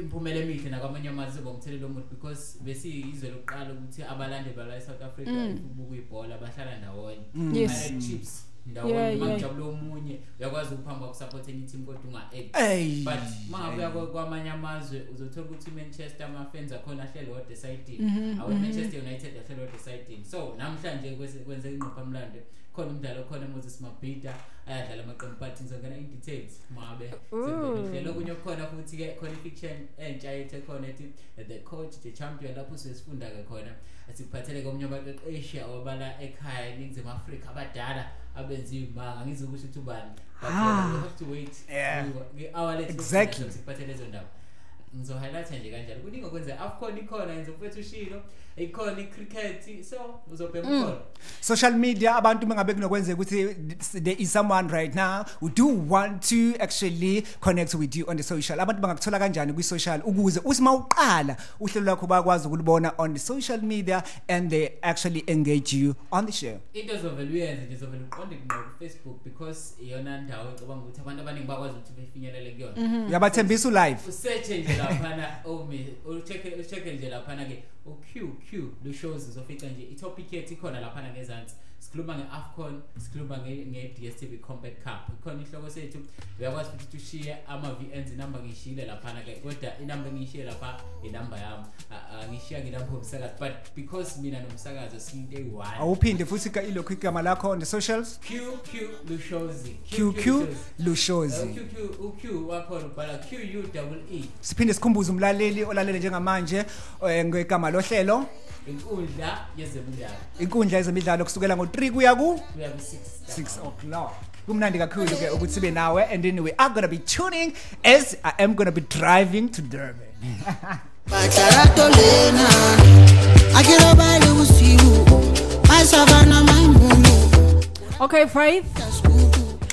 imphumela emihle nakwamanye amazwe ngomthelelo omuhle because besiyizwe lokuqala ukuthi abalandeli bala eSouth Africa mm. ukubukwa ibhola bahlala ndawonye. Yes. chips. Ndawonye uma yeah. ngijabula omunye uyakwazi ukuhamba ukusupport enye team kodwa unga Ey. but mangabuya kwa- kwamanye amazwe uzothola ukuthi Manchester ama fans akhona ahleli wodwa esayidini Mhm, awu mhm. Manchester United ahleli wodwa esayidini so namhlanje kwese- kwenzeka ingqophamlando khona umdlalo khona Moses Mabhida ayadlala amaqembu but ngizongena in details mabe. Ooh. hlelo okunye okukhona futhi ke khona fiction entsha yethu ekhona ethi the coach the champion lapho sesifunda ke khona. Sikuphathele komunye abaqeqeshi awabala ekhaya eningizimu Afrika abadala abenza imanga ngizokusho ukuthi ubani? But Ah. we have to wait. Yeah. hour lethu Exactly. sikuphathele lezo ndaba ngizohighlighta nje kanjalo. Kuningi okwenza afcon ikhona yenza mfethu ushilo. Ikhona icricket so uzobheka Mm. ukhona social media abantu bengabe kunokwenzeka ukuthi there is someone right now who do want to actually connect with you on the social. Abantu bangakuthola kanjani kwi social ukuze uthi mawuqala uhlelo lwakho bakwazi ukulibona on the social media and they actually engage you on the show. Into ozovele uyenze nje uzovele uqonde ngqo ku-facebook because iyona ndawo ecabanga ukuthi abantu abaningi bakwazi ukuthi befinyelele kuyona. Mhm. uyabathembisa ulive. Usearche nje laphana omi ucheck ucheck nje laphana ke uq q lu shows uzofica nje. Itopic yethu ikhona laphana ngezansi sikhuluma nge-afcon sikhuluma nge- nge-dstv combat cup. Ikhona ihloko sethu uyakwazi futhi ukuthi ushiye ama-vns inamba ngiyishiyile laphana ke kodwa inamba engiyishiye lapha inamba yami. Ngishiya nginamba yomsakazi but because mina nomsakazo siyinto eyi-one. Awuphinde futhi ilokhu igama lakho on the socials? QQ Lushozi. QQ Lushozi. uQ wakhona ubhala Q U E. Siphinde sikhumbuze umlaleli olalele njengamanje eh, ngegama lohlelo. Inkundla yezemidlalo. Inkundla yezemidlalo kusukela ngo-3 kuya ku ku-6 6 o'clock kumnandi kakhulu ke ukuthi sibe nawe and then we are gonna be tuning as i am gonna be driving to durban Batarato lena usiku My savannah my Okay, Faith.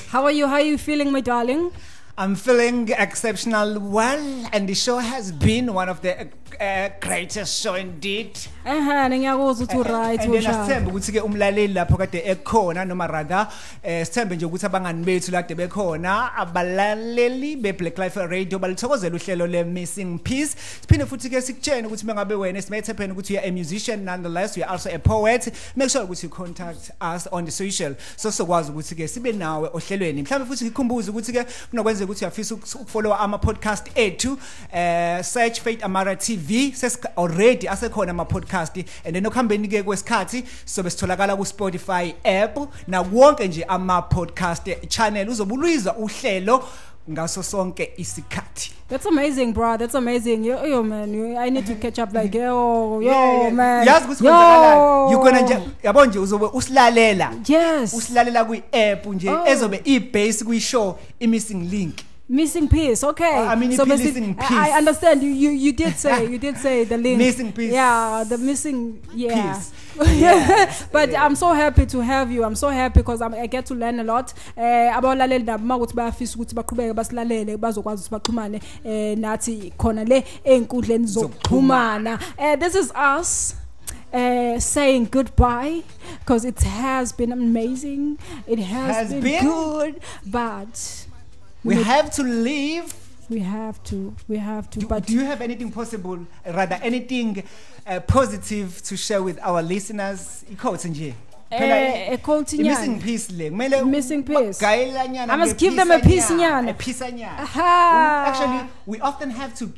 How are you? How are you feeling, my darling? I'm feeling exceptional well, and the show has been one of the uh, greatest show indeed. Eh, ngiyakuzwa ukuthi right and then ushaya. asithembe ukuthi ke umlaleli lapho kade ekhona noma rather eh sithembe nje ukuthi abangani bethu lade bekhona abalaleli be Black Life Radio balithokozela uhlelo le missing piece siphinde futhi ke sikutshene ukuthi mengabe wena simethe phela ukuthi you are a musician nonetheless you are also a poet make sure ukuthi you contact us on the social so sokwazi ukuthi ke sibe nawe ohlelweni mhlawumbe futhi ngikhumbuze ukuthi ke kunokwenzeka ukuthi uyafisa uku- ukufollow ama podcast ethu eh search Faith Amara TV ses already asekhona ama podcast and then okuhambeni ke kwesikhathi sobe sitholakala ku Spotify app na wonke nje ama podcast channel uzobulwiza uhlelo ngaso sonke isikhathi That's amazing, bro. That's amazing. Yo, yo man, yo, I need to catch up like yo, yo, Yeah, yeah. man. yazi ukuthi kwenzakalani you gonna nje yabo nje uzobe usilalela yes usilalela kwi app nje Oh. ezobe i base kwi show i missing link Missing piece, okay. I mean, so missing piece. I- I understand. You, you you did say you did say the link. Missing piece. Yeah, the missing yeah. Piece. but I'm so happy to have you. I'm so happy because I'm, I get to learn a lot. Eh abalaleli nabo makuthi bayafisa ukuthi baqhubeke basilalele bazokwazi ukuthi baxhumane eh nathi khona le einkundleni zokuxhumana. Eh this is us uh, saying goodbye because it has been amazing. It has, Has been, been? good, but We have to live. We have to we have to Do, but do you have anything possible, rather anything uh, positive to share with our listeners? Nje. Phela Eh, i- a quote i- missing piece le. Kumele Missing piece. I must give them a piece nyana. A piece anyana. Aha. Actually, we often have to.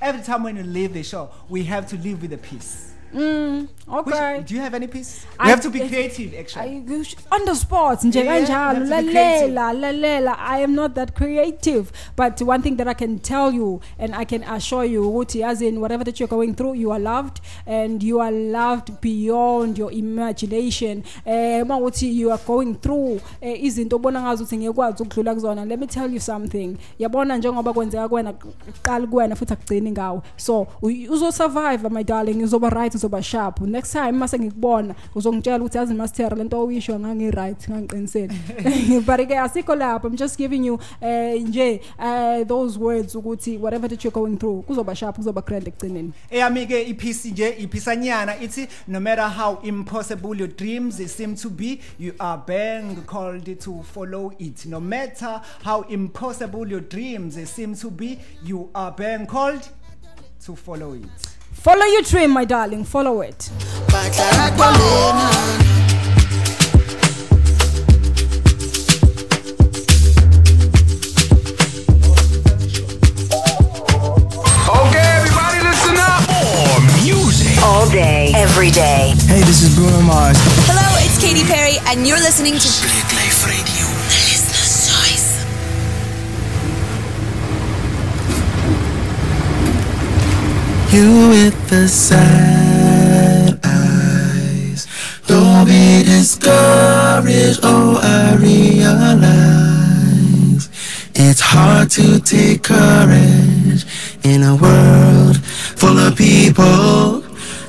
Every time when we leave the show, we have to leave with a piece. Mm, okay. Which, do you have any piece? I- you have to be creative, actually. I- on the spot nje Yeah, kanjalo lalela lalela. I am not that creative but one thing that i can tell you and i can assure you ukuthi as in whatever that you're going through you are loved and you are loved beyond your imagination. Uh, you are going through eh, izinto obona ngazo ukuthi ngiyekwazi ukudlula kuzona. Let me tell you something. Yabona njengoba kwenzeka kuwena kuqala kuwena futhi akugcini ngawe so uzosurvive uzo survive my darling. Uzoba right uzoba sharp next time mase ngikubona uzongitshela ukuthi yazi master lento oyisho ngangi right ngangiqinisele but ke asikho lapho i'm just giving you eh nje eh those words ukuthi whatever that you're going through kuzoba sharp kuzoba grand ekugcineni. Eyami ke iphisi nje iphisanyana ithi no matter how impossible your dreams they seem to be you are being called to follow it. No matter how impossible your dreams they seem to be you are being called to follow it. Follow your dream my darling follow it Okay, everybody, listen up. More music. All day, every day. Hey, this is Bruno Mars. Hello, it's Katy Perry, and you're listening to Blaqlife Radio. You with the sad eyes. Don't be discouraged. Oh, I realize it's hard to take courage in a world full of people.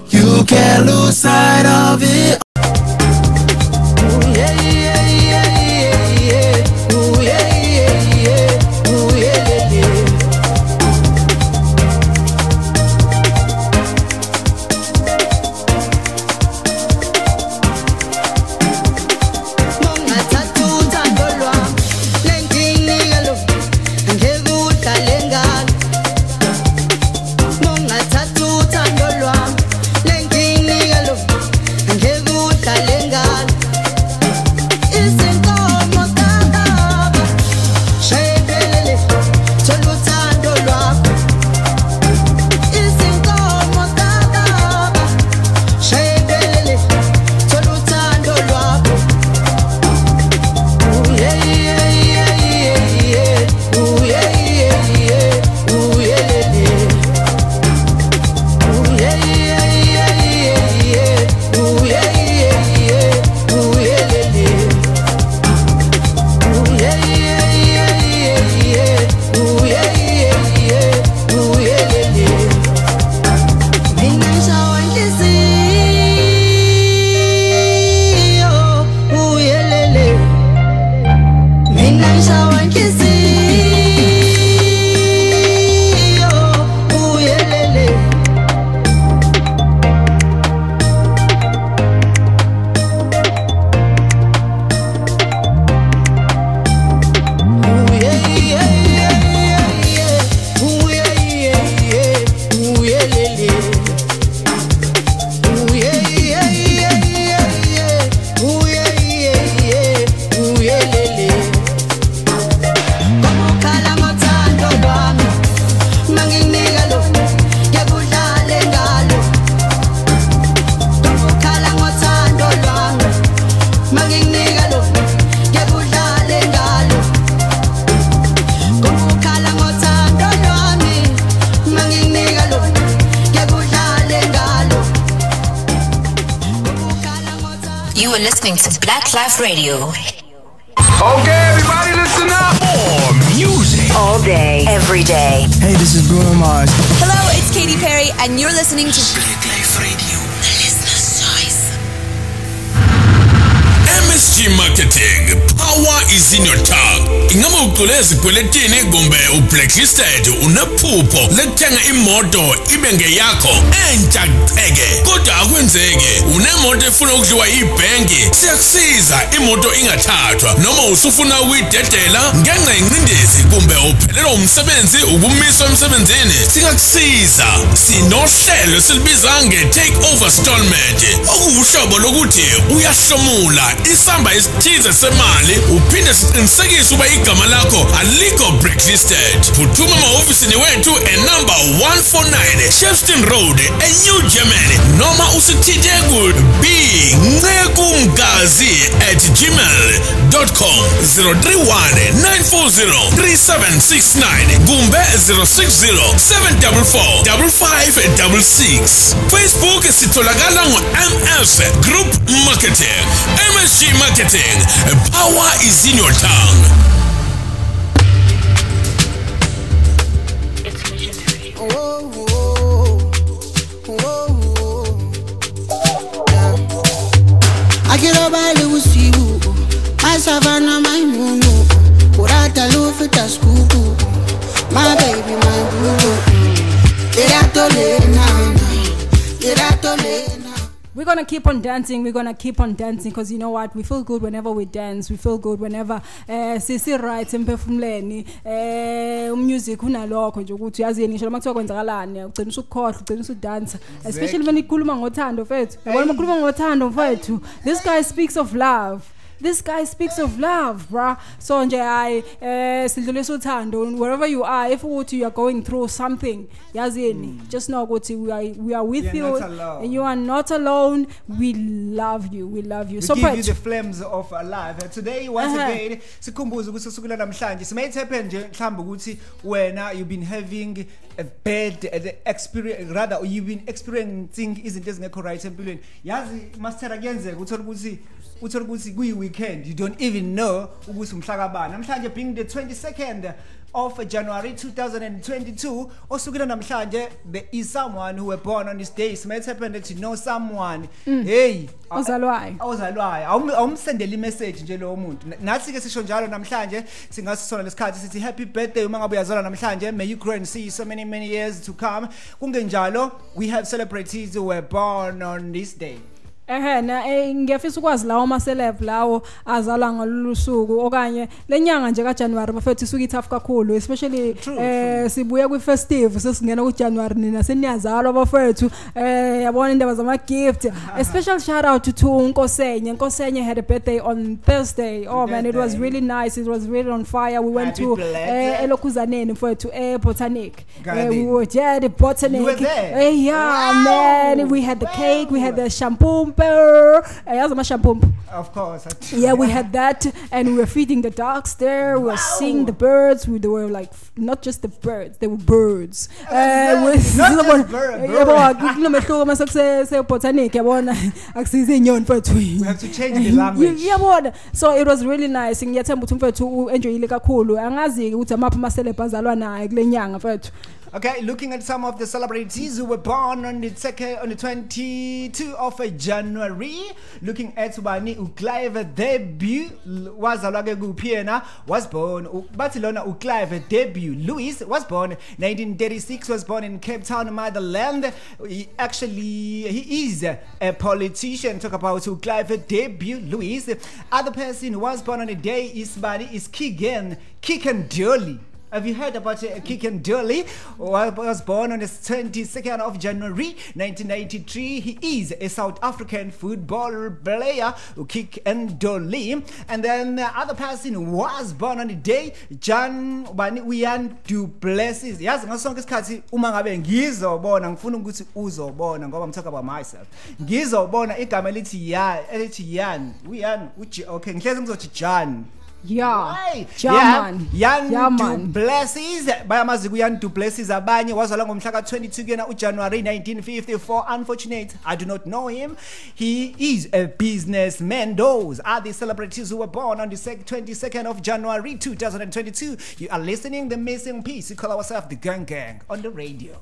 You can't lose sight of it. Siyakusiza imoto ingathathwa noma usufuna ukuyidedela ngenxa yencindezi kumbe uphelelwa umsebenzi ukumiswa emsebenzini singakusiza. Sinohlelo esilibiza nge-take over stallment okuwuhlobo lokuthi uyahlomula. Isamba esithize semali uphinde siqinisekise uba igama lakho alikho blacklisted. Phuthuma emahhovisini wethu enumber 149 shefston road enew germany noma usithinte ku b ncekumgazi at gmail com. 031 940 3769 kumbe 060 744 5566 facebook sitholakala ngo-ms group marketing msg marketing. Power is in your tongue Yeah. I get up by Louis Fibu, my savannah, my mumu, Kurata Lufita Skubu, my baby, my boo. We're gonna keep on dancing. We're gonna keep on dancing because you know what? We feel good whenever we dance. We feel good whenever uh, sisi right emphefumuleni. Eh umusic unalokho nje ukuthi uyazi ngisho noma kuthiwa kwenzakalani ugcina usukhohle ugcina usudansa especially when ikhuluma ngothando mfethu. Yabona uma ukhuluma ngothando mfethu. This guy speaks of love. This guy speaks of love, bruh. So nje hayi eh sidlulisa uthando wherever you are if ukuthi you are going through something yazini just know ukuthi we are we are with you and you are not alone. We love you. We love you. We so give you the flames of alive. Uh, Today once Uh-huh. again sikhumbuze ukuthi usukela namhlanje simayithe happen nje mhlawumbe ukuthi wena you've been having a bad uh, experience rather you've been experiencing izinto ezingekho right empilweni yazi master kuyenzeka ukuthi uthola ukuthi kuyi weekend you don't even know ukuthi umhla kabani namhlanje being the 22nd of January 2022 osukela namhlanje there is someone who were born on this day. Simayithe happen that you know someone. Mm. hey Ozalwayo. ozalwayo. Awum- awumsendele imessage nje lowo muntu. Na- nathi ke sisho njalo namhlanje singasisona lesikhathi sithi happy birthday. Uma ngabe uyazalwa namhlanje may you grow and see so many many years to come. Kungenjalo we have celebrities who were born on this day ehe na eh, ngiyafisa ukwazi lawo ama celeb lawo azalwa ngalolu suku okanye lenyanga nje kaJanuary bafethu isuke ithafu kakhulu especially eh sibuye kwi festive sesingena ku January nina seniyazalwa bafethu. Eh yabona indaba zama gift a special shout out to Nkosenye. Nkosenye had a birthday on Thursday. Oh man it was really nice. It was really on fire. We went Happy to eh elokhuzaneni mfethu eh botanic. Eh, we were there the botanic. You were there? Yeah man we had the cake we had the shampoo Yazi ama shampoo of course yeah we had that and we were feeding the ducks there. We were seeing the birds. We, they were like not just the birds they were birds. Yeah, we- not just eh, sizobona- bird, bird. yabo kunomehluko mase kuse se botanic yabona akusize inyoni mfethu. We have to change the language. yabona so it was really nice. Ngiyathemba ukuthi mfethu u-enjoyile kakhulu. Angazi ukuthi amaphi amaselebhu azalwa naye kule nyanga mfethu Okay, looking at some of the celebrities who were born on the second, on the 22 of January. Looking at Ubani Uclive Derby was born u- bathi lona uClive Derby-Lewis was born 1936 was born in Cape Town motherland. He actually he is a politician. Talk about uClive Derby-Lewis. Other person who was born on the day is body is Keegan Keegan Dolly have you heard about uh, Keegan Dolly? Was born on the 22nd of January 1993. He is a South African football player, Keegan Dolly. And then the other person was born on the day, John Bani Uyan du Plessis. Yazi ngaso sonke isikhathi uma ngabe ngizobona ngifuna ukuthi uzobona ngoba I'm talking about myself. Ngizobona igama elithi ya elithi Yan. Uyan uji okay ngihlezi ngizothi John. Yeah. Right. yeah, Yeah. man Young yeah man du Plessis bayamazi kuyan du Plessis abanye. Wazalwa ngomhla ka22 kena uJanuary 1954 unfortunate. I do not know him. He is a businessman. Those are the celebrities who were born on the sec- 22nd of January 2022 you are listening the missing piece. We call ourselves the gang gang on the radio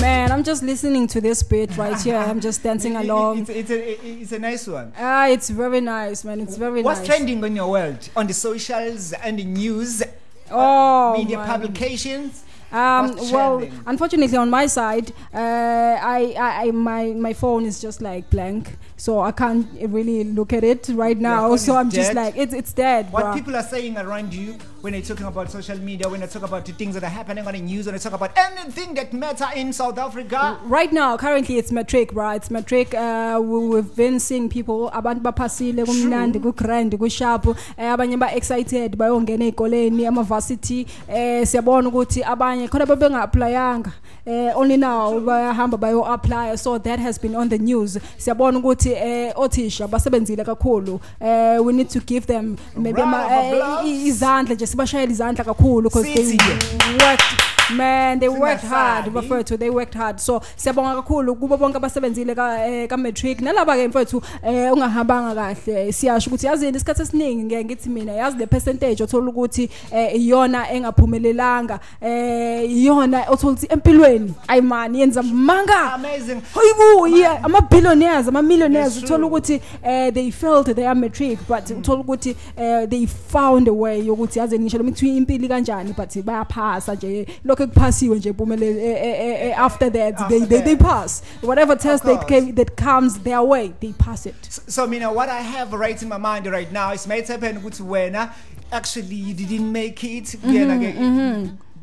man i'm just listening to this bit right here. I'm just dancing It- it- along. it's, it's, a, it's a nice one. Ah it's very nice man. It's very nice. what's nice. trending in your world? On the socials and the news? Oh media man. publications? Um, What's well, trending? unfortunately, on my side, uh, I, I, I, my, my phone is just like blank, so I can't really look at it right now. So I'm just like, it's, it's dead. What bruh. people are saying around you when they're talking about social media, when they talk about the things that are happening on the news, when they talk about anything that matter in South Africa. Right now, currently it's matric, right? It's matric. Uh, we- we've been seeing people abantu baphasile kumnandi ku-grand kusharp eh, abanye ba-excited bayongena ey'koleni ama-varsity eh, siyabona ukuthi abanye khona babenga-aplayanga eh, only now bayahamba bayo-apply so that has been on the news siyabona ukuthi eh, othisha basebenzile kakhulu eh, we need to give them maybe ama- Round of eh, applause. i- izandla nje sibashayele izandla kakhulu because they Sithi. worked man they worked hard Singasabi. bafowethu they worked hard. So siyabonga kakhulu kubo bonke abasebenzile ka eh, ka matric nalaba ke mfowethu eh ungahambanga kahle. Siyasho ukuthi yazini isikhathi esiningi ngeke ngithi mina yazi the percentage othola ukuthi eh, iyona engaphumelelanga. Eh iyona othola ukuthi empilweni ayimani yenza manga. Amazing. Hayibo yeah ama billionaires ama millionaires That's uthola true. ukuthi eh they failed their matric but uthola ukuthi eh, they found a way yokuthi yazi ngisho noma kuthiwa impilo kanjani but bayaphasa nje. Lokho kuphasiwe nje eh, eh, eh, after that they, they they pass. Whatever test that came that comes their way they pass it. So, Mina, what I have right in my mind right now is might happen ukuthi wena actually you didn't make it. Kuyena ke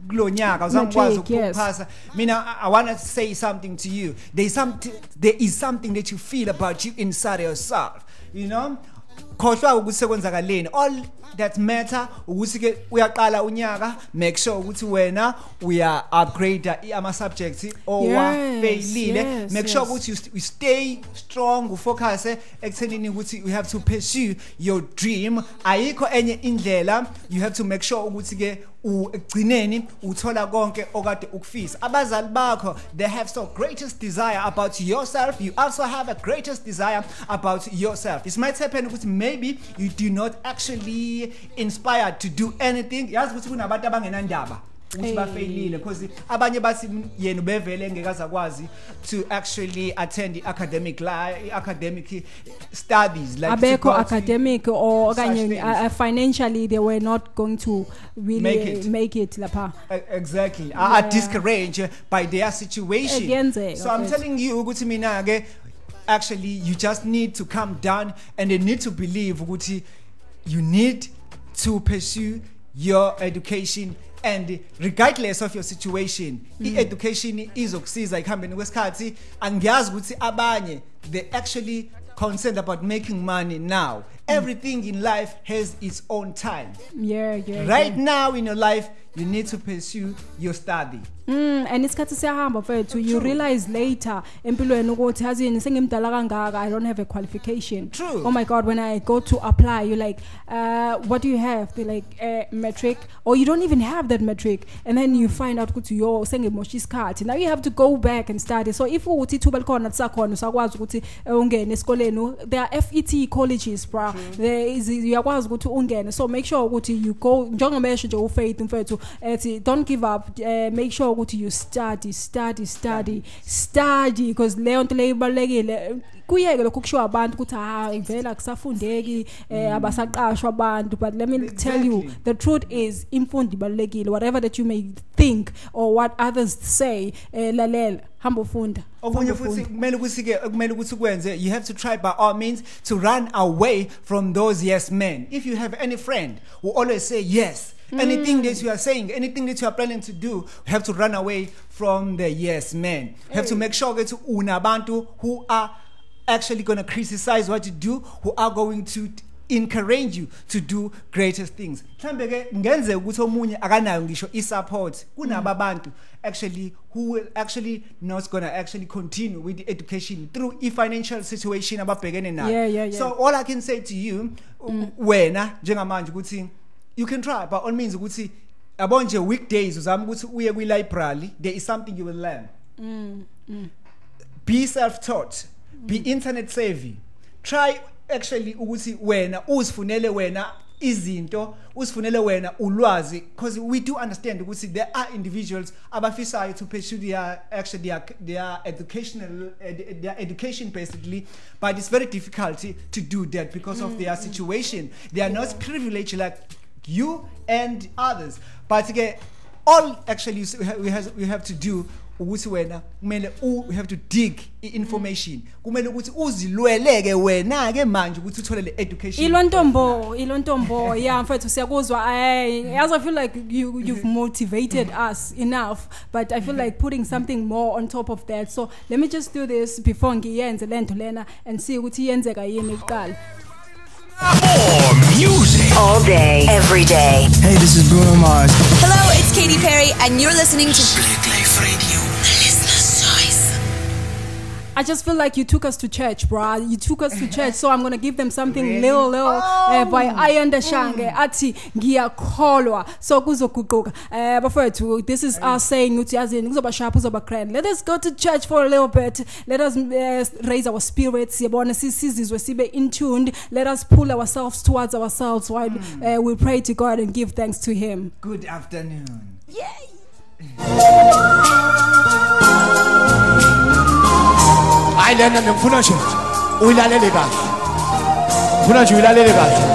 kulo nyaka uzangikwazi Matric, yes. ukuphasa mina I- i want to say something to you. There is something there is something that you feel about you inside yourself you know khohlwa ukuthi sekwenzakaleni. All that matter ukuthi ke uyaqala unyaka make sure ukuthi wena uya upgrade ama subjects owafailile make sure ukuthi you stay strong ufocus ekuthenini ukuthi you have to pursue your dream. Ayikho enye indlela you have to make sure ukuthi ke u- ekugcineni uthola konke okade ukufisa. Abazali bakho they have so greatest desire about yourself. You also have a greatest desire about yourself. It might happen ukuthi maybe you do not actually inspired to do anything. Yazi ukuthi kunabantu abangenandaba. Ukuthi because abanye bathi "Mm, yena ubevele engekaze akwazi to actually attend i-academic i-academic studies like abekho academic or okanye uh, financially they were not going to really Make it. make it lapha. Exactly. Are Yeah. discouraged by their situation. So i'm telling you ukuthi mina ke actually you just need to calm down and you need to believe ukuthi you need to pursue your education and regardless of your situation i-education izokusiza ekuhambeni kwesikhathi. Angiyazi ukuthi abanye they actually concerned about making money now. Everything in life has its own time. Yeah yeah right yeah. now in your life you need to pursue your study Mm, and isikhathi siyahamba mfethu you realize later empilweni ukuthi hazini sengimdala kangaka i don't have a qualification. True. oh my god when i go to apply you're like uh, what do you have? They're like uh, matric or you don't even have that matric and then you find out ukuthi yo sengimosha isikhathi. Now you have to go back and study. So if ukuthi ithuba likhona lisakhona usakwazi ukuthi eh, ungene esikoleni. There are FET colleges bra there is uyakwazi ukuthi ungene. So make sure ukuthi you go njengoba esho nje ufaith mfethu ethi don't give up uh, make sure ukuthi you study study study study because leyo nto leyo ibalekile kuyeke lokho kushiwa abantu ukuthi ha ivela kusafundeki eh abasaqashwa abantu. But let me tell you Exactly. the truth is imfundo ibalekile whatever that you may think or what others say eh lalela hamba ufunda okunye Hamba futhi ufunda. kumele ukuthi ke kumele ukuthi kwenze you have to try by all means to run away from those yes men. If you have any friend who always say yes Mm. anything that you are saying anything that you are planning to do you have to run away from the yes men you have to mm. make sure that you unabantu who are actually going to criticize what you do who are going to encourage you to do greater things. Mhlambe ke ngenzeka ukuthi omunye akanayo ngisho i-support kunabo mm. actually who will actually not gonna actually continue with the education through i-financial situation ababhekene nayo. Yeah, yeah, yeah. so all i can say to you u- wena njengamanje ukuthi you can try by all means ukuthi yabo nje weekdays uzama ukuthi uye kwi-library there is something you will learn. Mm, mm. Be self-taught be mm. internet savvy. Try actually ukuthi wena uzifunele wena izinto usifunele wena ulwazi because we do understand ukuthi there are individuals abafisayo to pursue their actually their, their educational ed, their education basically but it's very difficult to do that because of their situation. They are not privileged like you and others. But again all actually we have, we have, to do ukuthi wena kumele we have to dig i-information kumele ukuthi uzilweleke wena ke manje ukuthi uthole le education. Ilo ntombo ilo yeah mfethu siyakuzwa. As I feel like you you've motivated us enough but I feel like putting something more on top of that. So let me just do this before ngiyenze lento lena and see ukuthi iyenzeka yini kuqala More music. All day, every day. Hey, this is Bruno Mars. Hello, it's Katy Perry, and you're listening to I just feel like you took us to church, bruh. You took us to church, so I'm gonna give them something little, little uh, by Ayanda Shange. Ati ngiyakholwa. So kuzoguquka. Uh, bafowethu, this is us saying ukuthi yazini kuzoba sharp, kuzoba grand. Let us go to church for a little bit. Let us uh, raise our spirits. Yabona sisizizwe sibe in tuned. Let us pull ourselves towards ourselves while uh, we pray to God and give thanks to Him. good afternoon hayi lena nje uyilalele kahle. Ngifuna nje uyilalele kahle. isho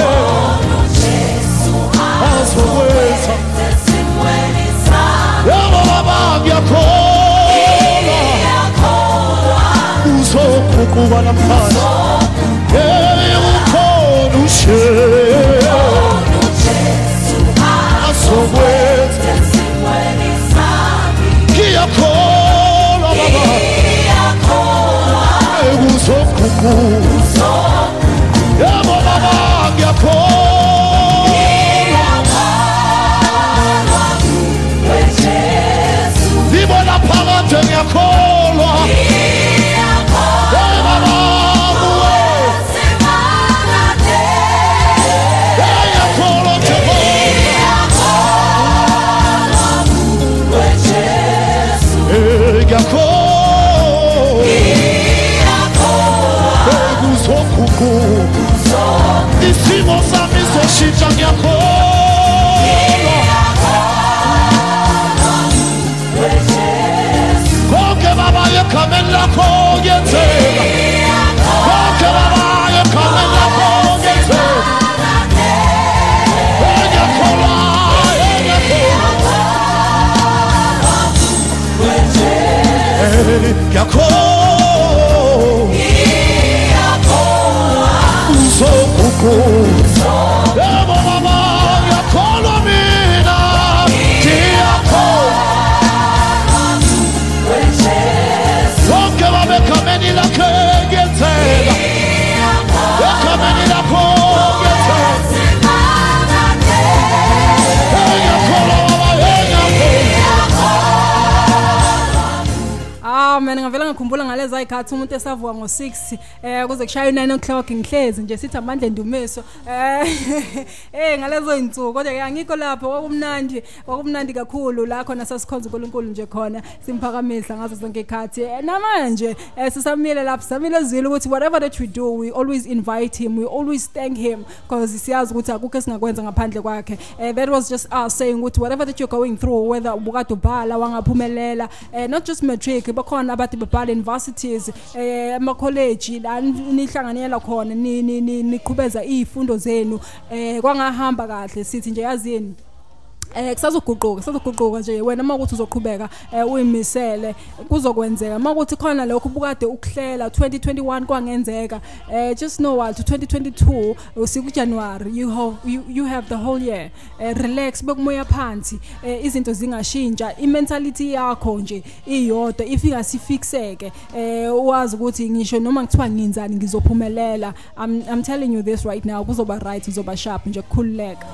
com Guanabara Eu con usted A su vuelta Guía con la mano Eu uso con ngikhumbula ngalezi ayikhathi umuntu esavuka ngo6 eh kuze kushaya u9 o'clock ngihlezi nje sithi amandla endumiso. Eh eh ngalezo insuku kodwa ke angikho lapho kwakumnandi kwakumnandi kakhulu la khona sasikhonza uNkulunkulu nje khona simphakamisa ngazo zonke ikhathi Eh, namanje eh, sisamile lapho samile ezwile ukuthi whatever that we do we always invite him we always thank him because siyazi ukuthi akukho esingakwenza ngaphandle kwakhe. Eh, that was just us saying ukuthi whatever that you're going through whether ubukade ubhala wangaphumelela eh, not just matric bakhona abafana abade babhala universities eh ama college la nihlanganela khona ni- ni- ni- niqhubeza izifundo zenu eh kwangahamba kahle sithi nje yazini Eh kusazoguquka kusazoguquka nje wena makuthi uzoqhubeka eh, uyimisele kuzokwenzeka. Makuthi khona lokho ubukade ukuhlela 2021 kwangenzeka eh just know what 2022 usiku January you have you, you have the whole year. Eh, relax bekumoya phansi eh, izinto zingashintsha imentality yakho nje iyodwa ifika sifixeke eh uwazi ukuthi ngisho noma ngithiwa ngiyinzani ngizophumelela. I'm i'm telling you this right now kuzoba right uzoba sharp nje kukhululeka.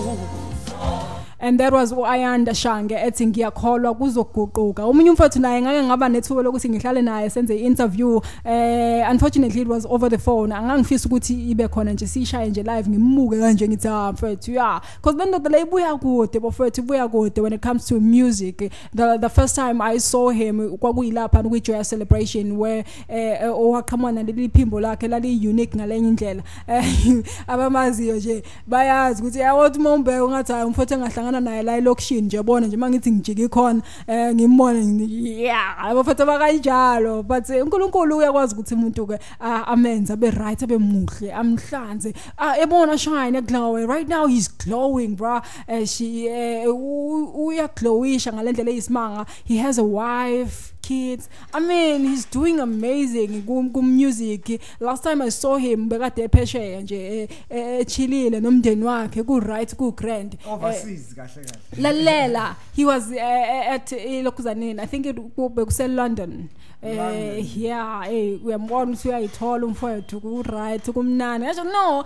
오. And that was uayanda shange ethi ngiyakholwa kuzoguquka omunye umfowethu naye ngake ngaba nethuba lokuthi ngihlale naye senze i-interview. Eh unfortunately it was over the phone. Angangifisa ukuthi ibe khona nje siyishaye nje live ngimmuke kanje ngithi ah mfowethu yeah because le ndoda le ibuya kude bafowethu ibuya kude when it comes to music. The the first time i saw him kwakuyilapha kwi joy celebration where eh owaqhamana leli phimbo lakhe lali unique ngalenye indlela eh abamaziyo nje bayazi ukuthi yawothi mombe ungathi hayi umfowethu engahlangana ngihlangana naye la elokishini nje bona nje uma ngithi ngijike ikhona um ngimbone ya yabo futhi abakanjalo but unkulunkulu uyakwazi ukuthi umuntu-ke ah, amenze abe right abe muhle amhlanze ah, ebona shine ekudlawe right now he's glowing bra eh, eh, uyaglowisha ngale ndlela eyisimanga he has a wife. kids. I mean he's doing amazing ku-music last time i saw him bekade ephesheya nje e, e, echilile nomndeni wakhe ku-right ku-grand. Lalela. He was uh, at ilokhuzaneni i think bekusellondon um yeah uyambona ukuthi uyayithola umfowethu ku-right kumnani yasho no um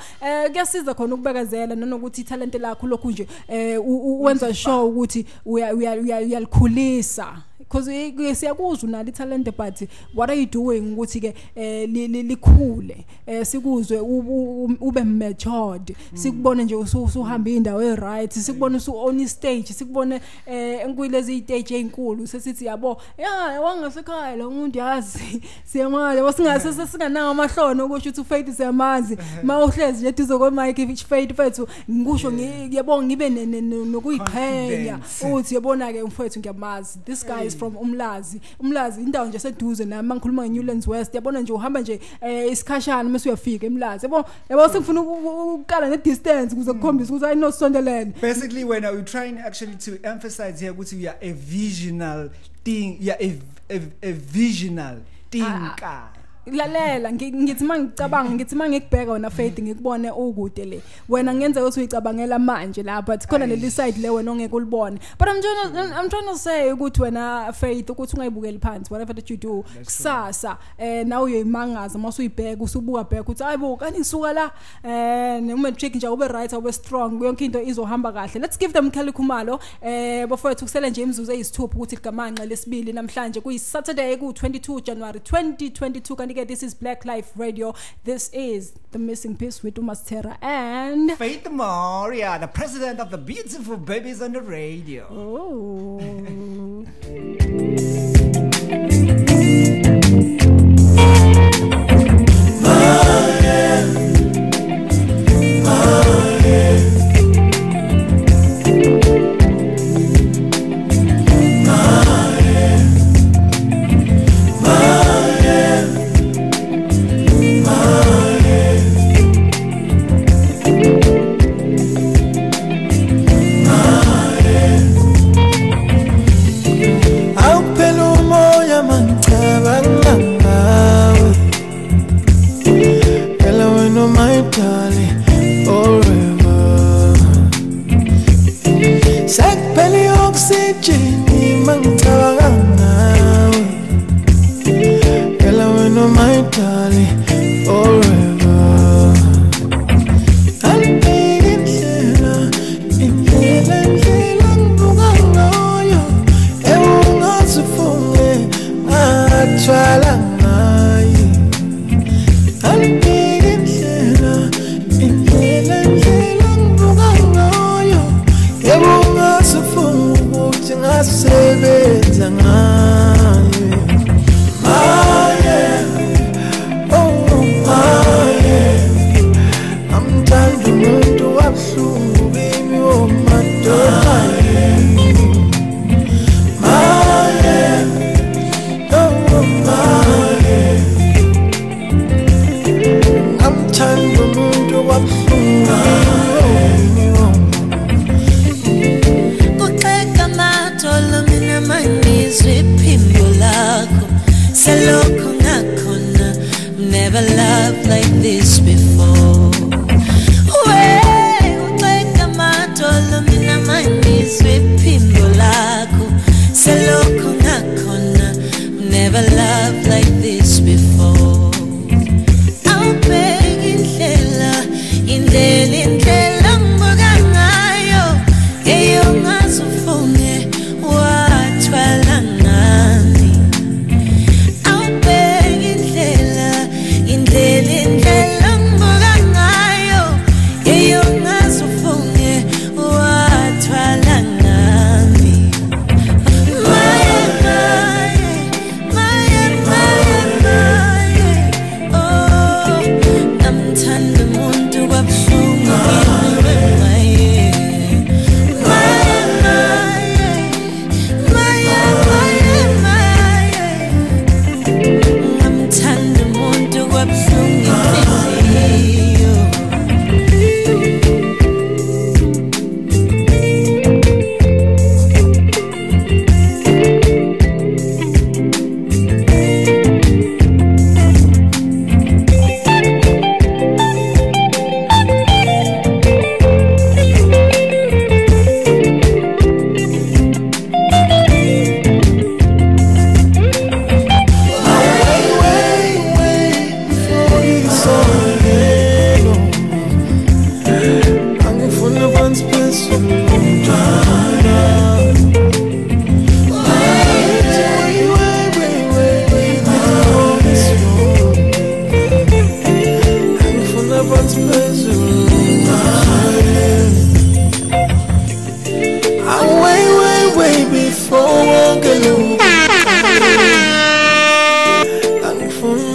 kuyasiza khona ukubekezela nanokuthi ithalente lakho lokhu nje um wenza sure ukuthi uyalikhulisa. Because siyakuzwa unalo italent but what are you doing ukuthi ke eh, li- li- likhule? Eh, sikuzwe u- u- ube matured. Sikubone nje usu- usuhamba indawo e right sikubone usu on stage sikubone eh enkuyilezi stage ezinkulu sesithi yabo ya wangasekhaya lo muntu yazi siyamazi wasingase sesinganawo amahloni ukuthi uthi uFaith siyamazi mawuhlezi nje duzo kwa mic Faith fethu ngikusho ngi- yabonga ngibe ne- ne- ne- nokuyiqhenya Confidence. uthi yabona ke mfowethu ngiyamazi. This guy is from umlazi. Umlazi indawo nje seduze nami mangikhuluma ngeNewlands West. Yabona nje uhamba nje eh, isikhashana mase uyafika emlazi. Yabo yabo sengifuna uku- ukukala ne distance kuze kukhombise ukuthi ayinosondelene basically when we're trying actually to emphasize here ukuthi we are a visional thing yeah a, a, a visional thinker lalela ngi- ngithi mangicabanga ngithi mangikubheka wena faith ngikubone ukude le. Wena ngenzeka ukuthi uyicabangela manje la but khona leli side le wena ongeke ulibone but i'm trying to, i'm trying to say ukuthi wena faith ukuthi ungayibukeli phansi whatever that you do kusasa eh nawe uyoyimangaza mase uyibheka usubuka bheka ukuthi hayibo kani ngisuka la. Eh noma check nje ube right ube strong yonke into izohamba kahle. Let's give them Kelly Khumalo eh bafowethu kusele nje imzuzu eyisithupha ukuthi ligamanqa lesibili namhlanje kuyi Saturday ku 22 January 2022 kanti this is Blaqlife Radio. This is the missing piece with Umastera and Faith Moria the president of the beautiful babies on the radio. Oh sekuphela i-oxygen mangicabanga ngawe phela wena my darling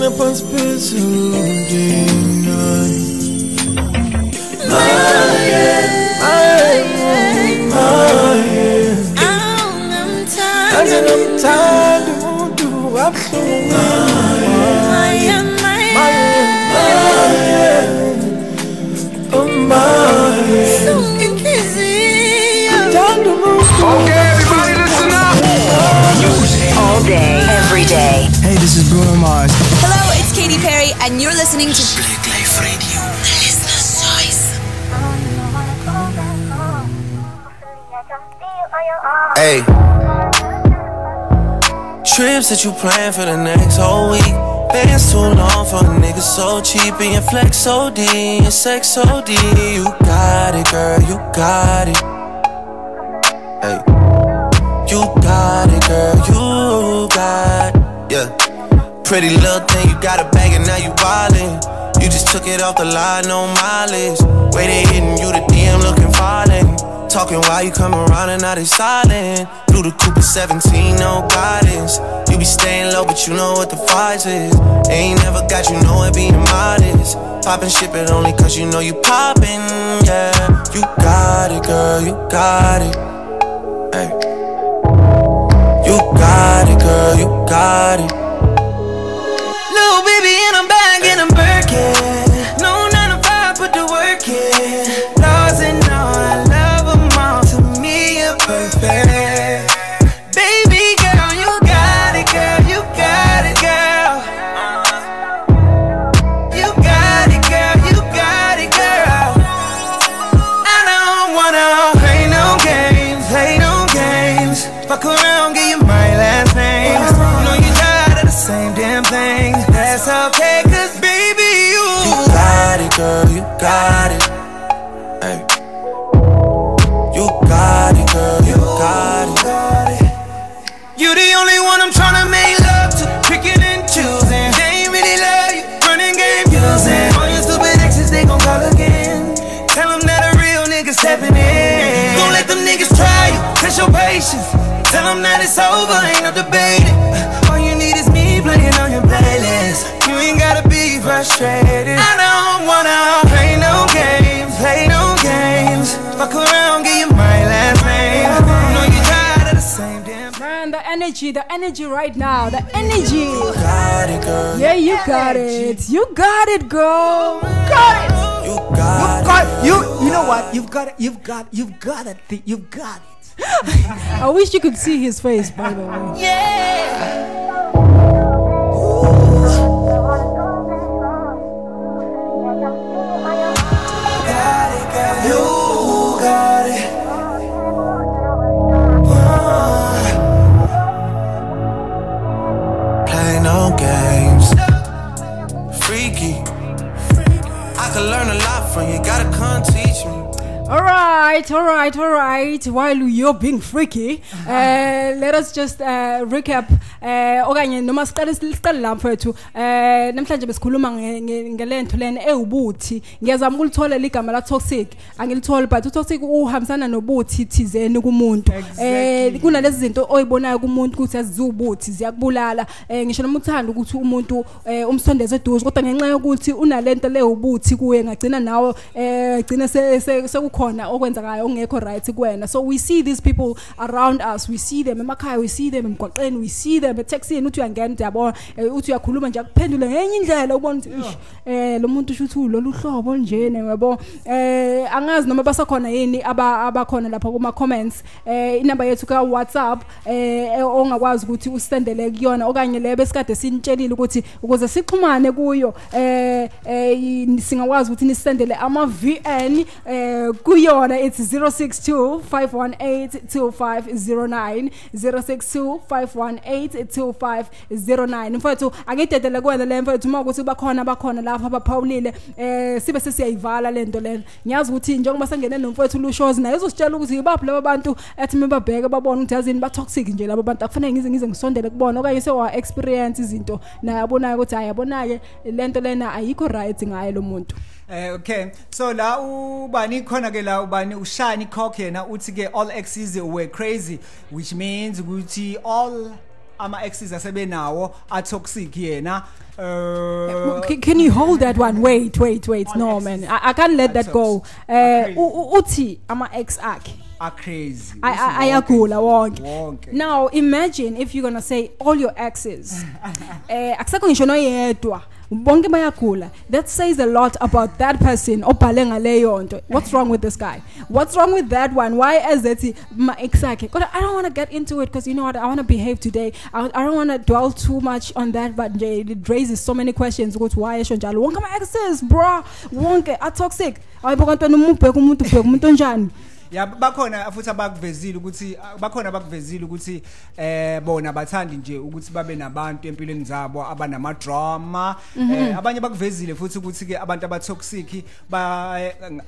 Angifuna phansi phezulu ndingani Anze nomthanda umuntu wabuhlungu maye maye Oh my Hlungu inhliziyo Okay, everybody listen up. All day, every day. Hey, this is Bruno Mars. And you're listening to Blaqlife Radio Listener's Choice. Hey. Trips that you plan for the next whole week. Bands too long for a nigga so cheap and your flex OD and sex OD. You got it, girl, you got it. Hey. Pretty little thing, you got a bag and now you wildin'. You just took it off the line, no mileage. Way they hitting you, the DM looking violent. Talking while you come around and now they silent. Through the Cooper 17, no guidance. You be staying low, but you know what the price is. Ain't never got you know it being modest. Poppin' shit, but only cause you know you poppin', yeah. You got it, girl, you got it. Hey. You got it, girl, you got it. Baby, and I'm back in a Birkin. It's over, ain't no debating. All you need is me playing on your playlist. You ain't gotta be frustrated. I don't wanna play no games, play no games. Fuck around, give you my last name. I Know you tired of the same damn. Man, the energy, the energy right now, the energy. Got it, girl. Yeah, you got it. You got it, girl. Got it. You You got it. you. You know what? You've got it. You've got. You've got it. You've got it. I wish you could see his face, by the way. Yeah. You got it. Right, all right, all right. While you're being freaky, uh, let us just uh, recap. Uh, okanye noma siqale siqale lapho mfethu. Eh namhlanje besikhuluma nge- nge- ngelento lena ewubuthi. Ngiyazama ukulithola igama la toxic. Angilitholi but utoxic uhambisana nobuthi thizeni kumuntu. Eh kunalezi zinto oyibonayo kumuntu ukuthi azizubuthi ziyakubulala. Eh ngisho noma uthanda ukuthi umuntu eh, umsondeze eduze kodwa ngenxa yokuthi unalento le ubuthi kuye ngagcina nawe eh gcina se- se- sekukhona okwenzakayo ongekho right kuwena so we see these people around us we see them emakhaya we see them emgwaqeni we see them etaxini uthi uyangena uthi yabona eh, uthi uyakhuluma nje akuphendule ngenye indlela ubona ukuthi "Ish, eh lo muntu shuthi lolu hlobo njene yabo eh angazi noma basakhona yini aba abakhona lapha kuma comments eh inamba yethu ka WhatsApp eh ongakwazi ukuthi usendele kuyona okanye le besikade sinitshelile ukuthi ukuze sixhumane kuyo eh eh, singakwazi ukuthi nisendele ama VN eh kuyona it's 062 518 2509 062 518 2509 mfowethu angidedele kuwena le mfowethu uma ukuthi bakhona bakhona lapha abaphawulile eh sibe sesiyayivala lento lena ngiyazi ukuthi njengoba sengene nomfowethu lushows naye uzositshela ukuthi yibaphi laba bantu ethi mebabheke babone ukuthi yazini ba toxic nje laba bantu. Akufanele ngize ngize ngisondele kubona okanye sewa experience izinto. Naye abonayo ukuthi hayi yabona-ke lento lena ayikho right ngaye lo muntu. Eh okay. So la ubani khona ke la ubani? Ushani cock yena uthi ke all exes were crazy which means ukuthi all ama exes asebenawo atoxic yena uh can, can you hold that one? Wait wait wait. No man. I, I can't let that go. Uh, uthi ama ex akhe. Are crazy. I- I- ayagula wonke. wonke. Now imagine if you're gonna say all your exes. Eh ngisho noyedwa bonke bayagula. That says a lot about that person obhale ngaleyo nto. What's wrong with this guy? What's wrong with that one? Why ezethi ma ex akhe kodwa i don't want to get into it because you know what? I want to behave today. I, I don't want to dwell too much on that but it raises so many questions ukuthi why esho njalo? Wonke ama exes bro wonke are toxic ayibo kantwana uma ubheka umuntu ya bakhona futhi abakuvezile ukuthi bakhona abakuvezile ukuthi eh bona bathandi nje ukuthi babe nabantu empilweni zabo abanama drama Mhm. eh abanye bakuvezile futhi ukuthi ke abantu abatoxic ba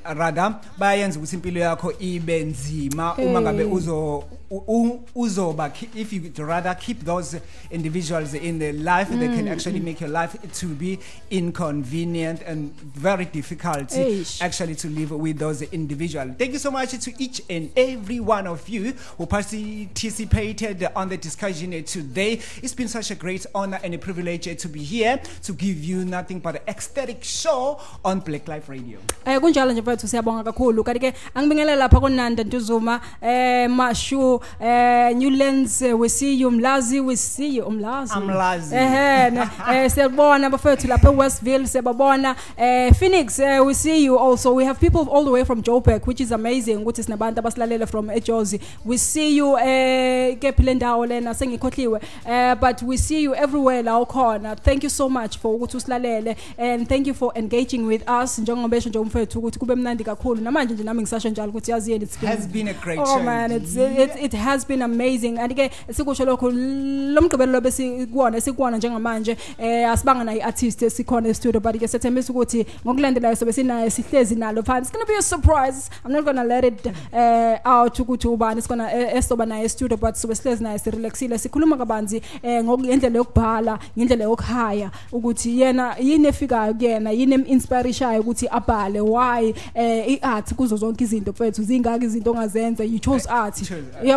rather bayenza ukuthi impilo yakho ibe nzima uma ngabe Hey. uzo u- u- uzoba if you would rather keep those individuals in their life they can Mm, actually mm. make your life to be inconvenient and very difficult Eish. actually to live with those individuals. Thank you so much to each and every one of you who participated on the discussion today. It's been such a great honor and a privilege to be here to give you nothing but an ecstatic show on Blaqlife Radio. Kunjalo nje mfethu siyabonga kakhulu kanti ke angibingelela lapha konanda Ntuzuma eh Mashu eh Newlands eh, we see you Mlazi we see you. Mlazi. Mlazi. eh ne- eh siyabona bafethu lapha eWestville siyababona. Eh Phoenix eh, we see you also. We have people all the way from Joburg which is amazing ukuthi sinabantu abasilalela from eJozi. We see you eh kephi le ndawo lena? Sengikhohliwe. Eh but we see you everywhere la ukhona. Thank you so much for ukuthi usilalele and thank you for engaging with us. Njengoba esho nje umfethu ukuthi kube mnandi kakhulu. Namanje nje nami ngisasho njalo ukuthi yazi yini it's been Has been a great oh show man indeed. it's, it, it has been amazing. And ke sikusho lokho lo mgqibelo lo besikuwona esikuwona njengamanje eh asibanga naye artist esikhona e studio but ke sethembisa ukuthi ngokulandelayo sobe sinaye sihlezi nalo phansi it's going to be a surprise. I'm not going to let it uh, out ukuthi ubani sikona esoba naye e studio but sobe sihlezi naye sirelaxile sikhuluma kabanzi eh ngendlela yokubhala ngendlela yokuhaya ukuthi yena yini efikayo kuyena yini eminspirishayo ukuthi abhale why eh iart kuzo zonke izinto mfethu zingaki izinto ongazenza you chose art.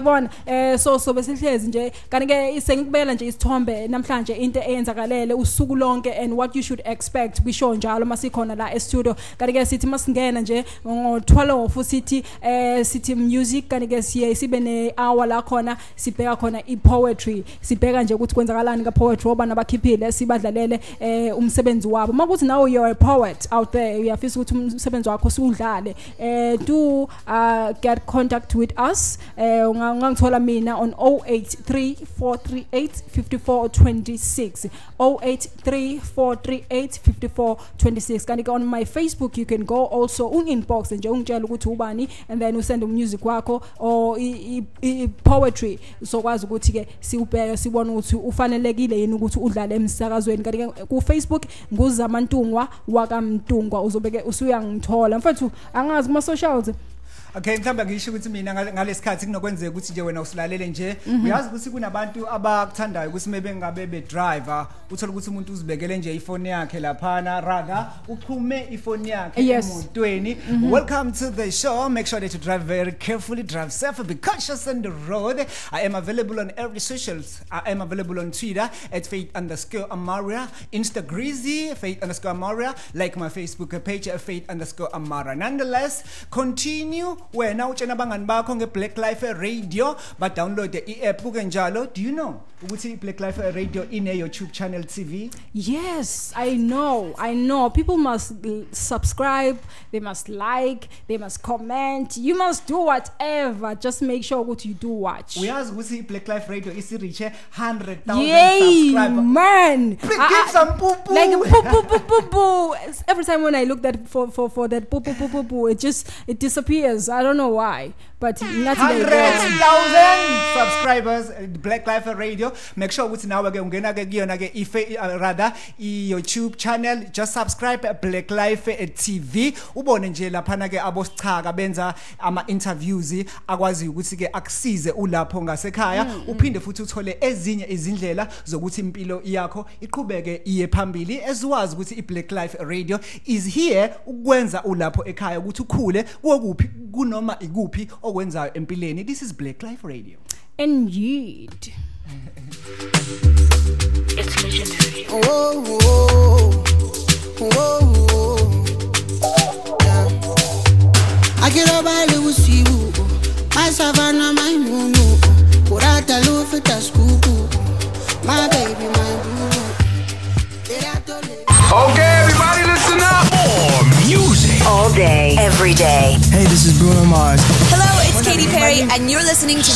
Uyabona eh so so besihlezi nje kanti ke sengikubela nje isithombe namhlanje into eyenzakalele usuku lonke and what you should expect kwishow njalo masikhona la e studio kanti ke sithi masingena nje ngo12 sithi eh sithi music kanti ke siye sibe ne hour la khona sibheka khona i poetry sibheka nje ukuthi kwenzakalani ka poetry oba nabakhiphile sibadlalele eh umsebenzi wabo. Makuthi nawe you're a poet out there uyafisa ukuthi umsebenzi wakho siudlale eh do uh, get contact with us eh unga- ungangithola mina on 0834385426 0834385426 kanti ke on my facebook you can go also unginbox nje ungitshela ukuthi ubani and then usend umusic wakho or i, i, poetry sokwazi ukuthi ke siubheke sibone ukuthi ufanelekile yini ukuthi udlale emsakazweni. Kanti ke ku Facebook nguzamantungwa wakamntungwa. Uzobeke usuyangithola mfethu angazi kuma socials okay mhlawumbe ngisho ukuthi mina ngale- ngalesikhathi kunokwenzeka ukuthi nje wena usilalele nje. Mhm. uyazi ukuthi kunabantu abakuthandayo ukuthi maybe ngabe bedriver uthola ukuthi umuntu uzibekele nje ifoni yakhe laphana rather uxhume ifoni yakhe emotweni. Mhm. welcome to the show. Make sure that you drive very carefully drive safe be cautious on the road. I am available on every socials. I am available on twitter at faith underscore amaria instagreasy faith underscore amaria like my facebook page faith underscore amara. Nonetheless continue wena utshena abangani bakho nge-Blaqlife Radio badownload i-app kuke njalo do you know ukuthi i-Blaqlife Radio ine-youtube channel tv Yes, I know. I know. People must subscribe, they must like, they must comment. You must do whatever. Just make sure what you do watch. uyazi ukuthi i-Blaqlife Radio isiriche 100000 Yay, subscribers man! I- give ah, ah, some poo poo. Like poo poo poo poo poo. Every time when I look that for for for that poo poo poo poo poo, it just it disappears. I don't know why, but not hundred thousand subscribers black life radio. Make sure ukuthi nawe ke ungena ke kuyona ke ife uh, rather i-youtube channel. Just subscribe black life tv ubone nje laphana ke abosichaka benza ama-interviews akwaziyo ukuthi ke akusize ulapho ngasekhaya. Mm, uphinde futhi uthole ezinye izindlela zokuthi impilo yakho iqhubeke iye phambili. Esiwazi ukuthi i-black life radio is here ukwenza ulapho ekhaya ukuthi ukhule. Kokuphi kunoma ikuphi okwenzayo empilweni this is Blaqlife Radio Indeed. Savannah, Kurata Lufita Skuku, my baby, my boo. Okay, everybody, listen up. More music. All day, every day. Hey, this is Bruno Mars. Hello, it's Katy Perry, and you're listening to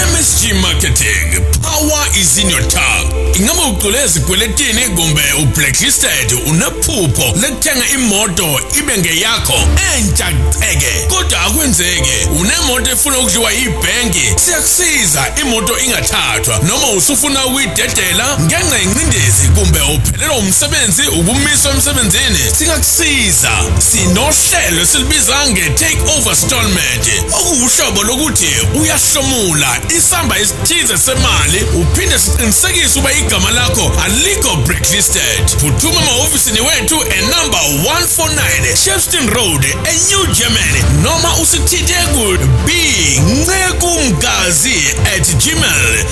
MSG Marketing. Power is in your tongue. Ingabe uqule ezikweletini kumbe ublacklisted unephupho lekuthenga imoto ibe ngeyakho entsha ceke kodwa akwenzeke unemoto efuna ukudliwa yibhenki siyakusiza imoto ingathathwa. Noma usufuna ukuyidedela ngenxa yencindezi kumbe uphelelwa umsebenzi ukumiswa emsebenzini singakusiza. Sinohlelo esilibiza nge-take over stallment okuwuhlobo lokuthi uyahlomula isamba esithize semali uphinde siqinisekise uba igama lakho alikho blacklisted phuthuma emahhovisini wethu enumber 149 shepston road enew germany noma usithithe ku b ncekumgazi at gmail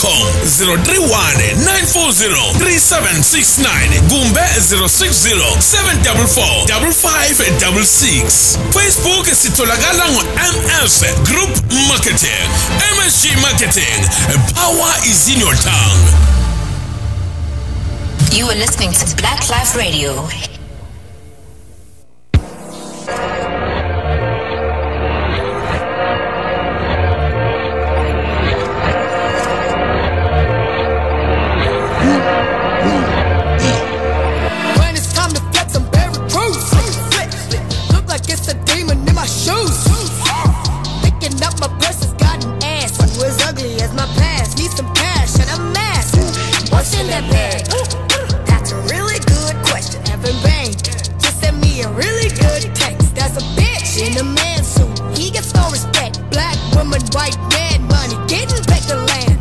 com. 031 940 3769 kumbe 060 744 5566 facebook sitholakala ngo-ms group marketing marketing power is in your tongue You are listening to Blaqlife Radio. A really good text. That's a bitch in a man suit. He gets no respect. Black woman, white man, money, getting back the land.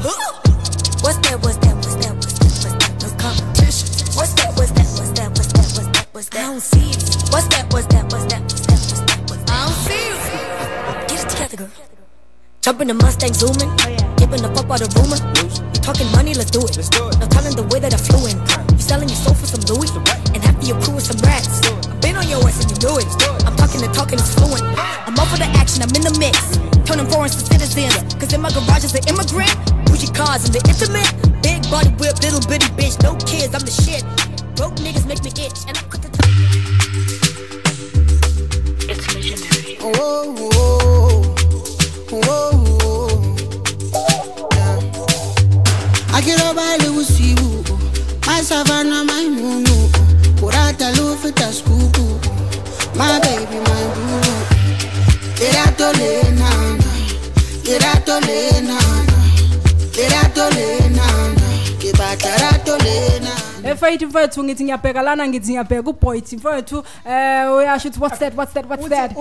What's that? What's that? What's that? What's that? What's that? What's competition? What's that? What's that? What's that? What's that? What's that? What's that? I don't see it. What's that? What's that? What's that? What's that? What's that? What's that? I don't see it. Get it together, girl. Jump in the Mustang, zooming. Giving the fuck out of rumor. You talking money? Let's do it. Let's do it. Now telling the way that I flew in. You selling your soul for some Louis, and half your crew is some rats. On your ass and you knew it. I'm talking and talking is fluent. I'm up for the action. I'm in the mix. Turning foreign to citizens. Cause in my garage is an immigrant. Bougie cars and the intimate. Big body whip, little bitty bitch. No kids, I'm the shit. Broke niggas make me itch. And I'm quick to It's legendary. Whoa, whoa, whoa, yeah. I get up by Lucy, my savannah, my Kurata Lufita Skuku, my baby, my boo. Get out to Lena, get out to Lena, get out to Lena, get back out to Lena. faith mfethu ngithi ngiyabheka lana ngithi ngiyabheka uBoity mfethu eh uyasho ukuthi what's that? What's that? What's that?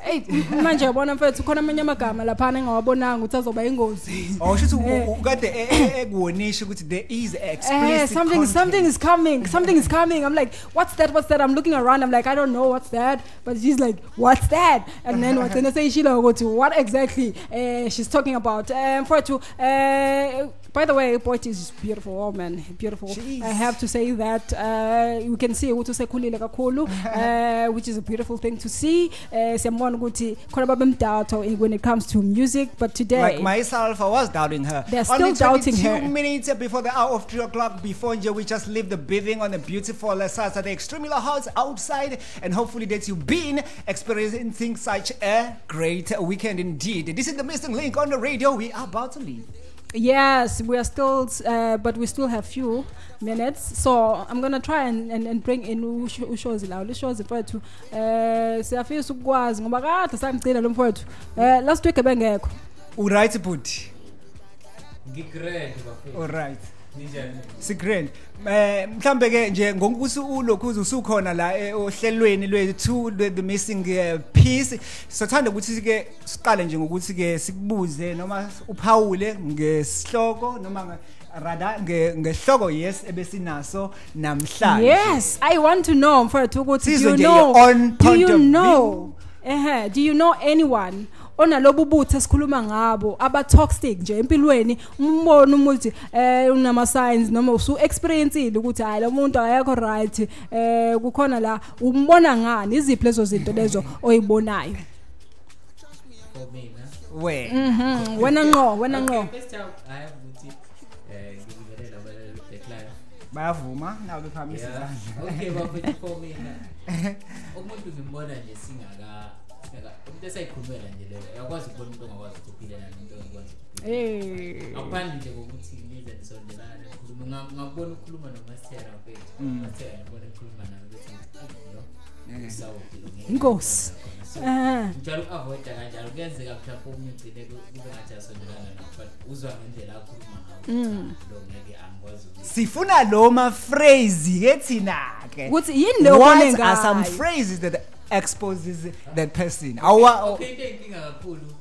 hey manje yabona mfethu khona amanye amagama lapha engawabonanga ukuthi azoba ingozi Oh shuthi Eh. ukade e- e- ekuwonisha ukuthi there is Eh, explicit something something is coming something is coming. I'm like what's that? What's that? I'm looking around i'm like i don't know what's that. But she's like what's that? And then what's in say shilo go to what exactly? Uh, she's talking about um for uh by the way Boity is beautiful oh man beautiful i have to say that uh you can see ukuthi usekhulile kakhulu uh which is a beautiful thing to see uh siyambona ukuthi khona babemdatha when it comes to music but today Like myself, I was doubting her. They're still Only doubting 22 her. minutes before the hour of 3 o'clock, before we just leave the building on a beautiful uh, Saturday, extremely hot outside, and hopefully that you've been experiencing such a great weekend indeed. This is the missing link on the radio. We are about to leave. Yes, we are still, uh, but we still have few minutes. So I'm gonna try and, and, and bring in usho- ushozi lawo. Ushozi mfowethu. Eh siyafisa ukukwazi ngoba kade sangicela lo mfowethu. Eh last week ebengekho. Uright, ngigrade bafethu Alright. Ninjani Si grand. Eh mhlambe ke nje ngokuthi ulokhuza usukhona la eh, ohlelweni lwethu lwe- the missing uh, piece. Sothanda ukuthi ke siqale nje ngokuthi ke sikubuze noma uphawule ngesihloko noma rather nge ngehloko yes ebesinaso namhlanje. Yes, I want to know mfowethu ukuthi do you know own do you know eh do you know anyone onalobu buthi esikhuluma ngabo aba toxic nje empilweni umbona umuthi eh unama signs noma usu experienceile ukuthi hayi lo muntu akekho right eh kukhona la. Umbona ngani? Iziphi lezo zinto lezo oyibonayo? We. Mhm, wena ngqo wena ngqo. Eh Bayavuma nawe bephakamisa Yeah. izandla. okay bafethu for mina umuntu ngimbona nje singaka ndesa eh. nje leyo uyakwazi ukubona umuntu ongakwazi ukuphila nani umuntu ongakwazi ukuphila akuphambi nje ngokuthi nize nisondelane ukhuluma mm. ngakubona ukukhuluma nomastera wethu umastera ngibona ukukhuluma nawe ukuthi no inkosi eh. njalo uku-avoida kanjalo kuyenzeka mhlawumpe omunye ugcine kube ngathi asondelana nawo uzwa ngendlela akhuluma ngawo. Mm. Ngeke angikwazi sifuna lo ma-phrase ke thina-ke ukuthi yini leyo phrases that exposes that person? Awa okay into enkinga kakhulu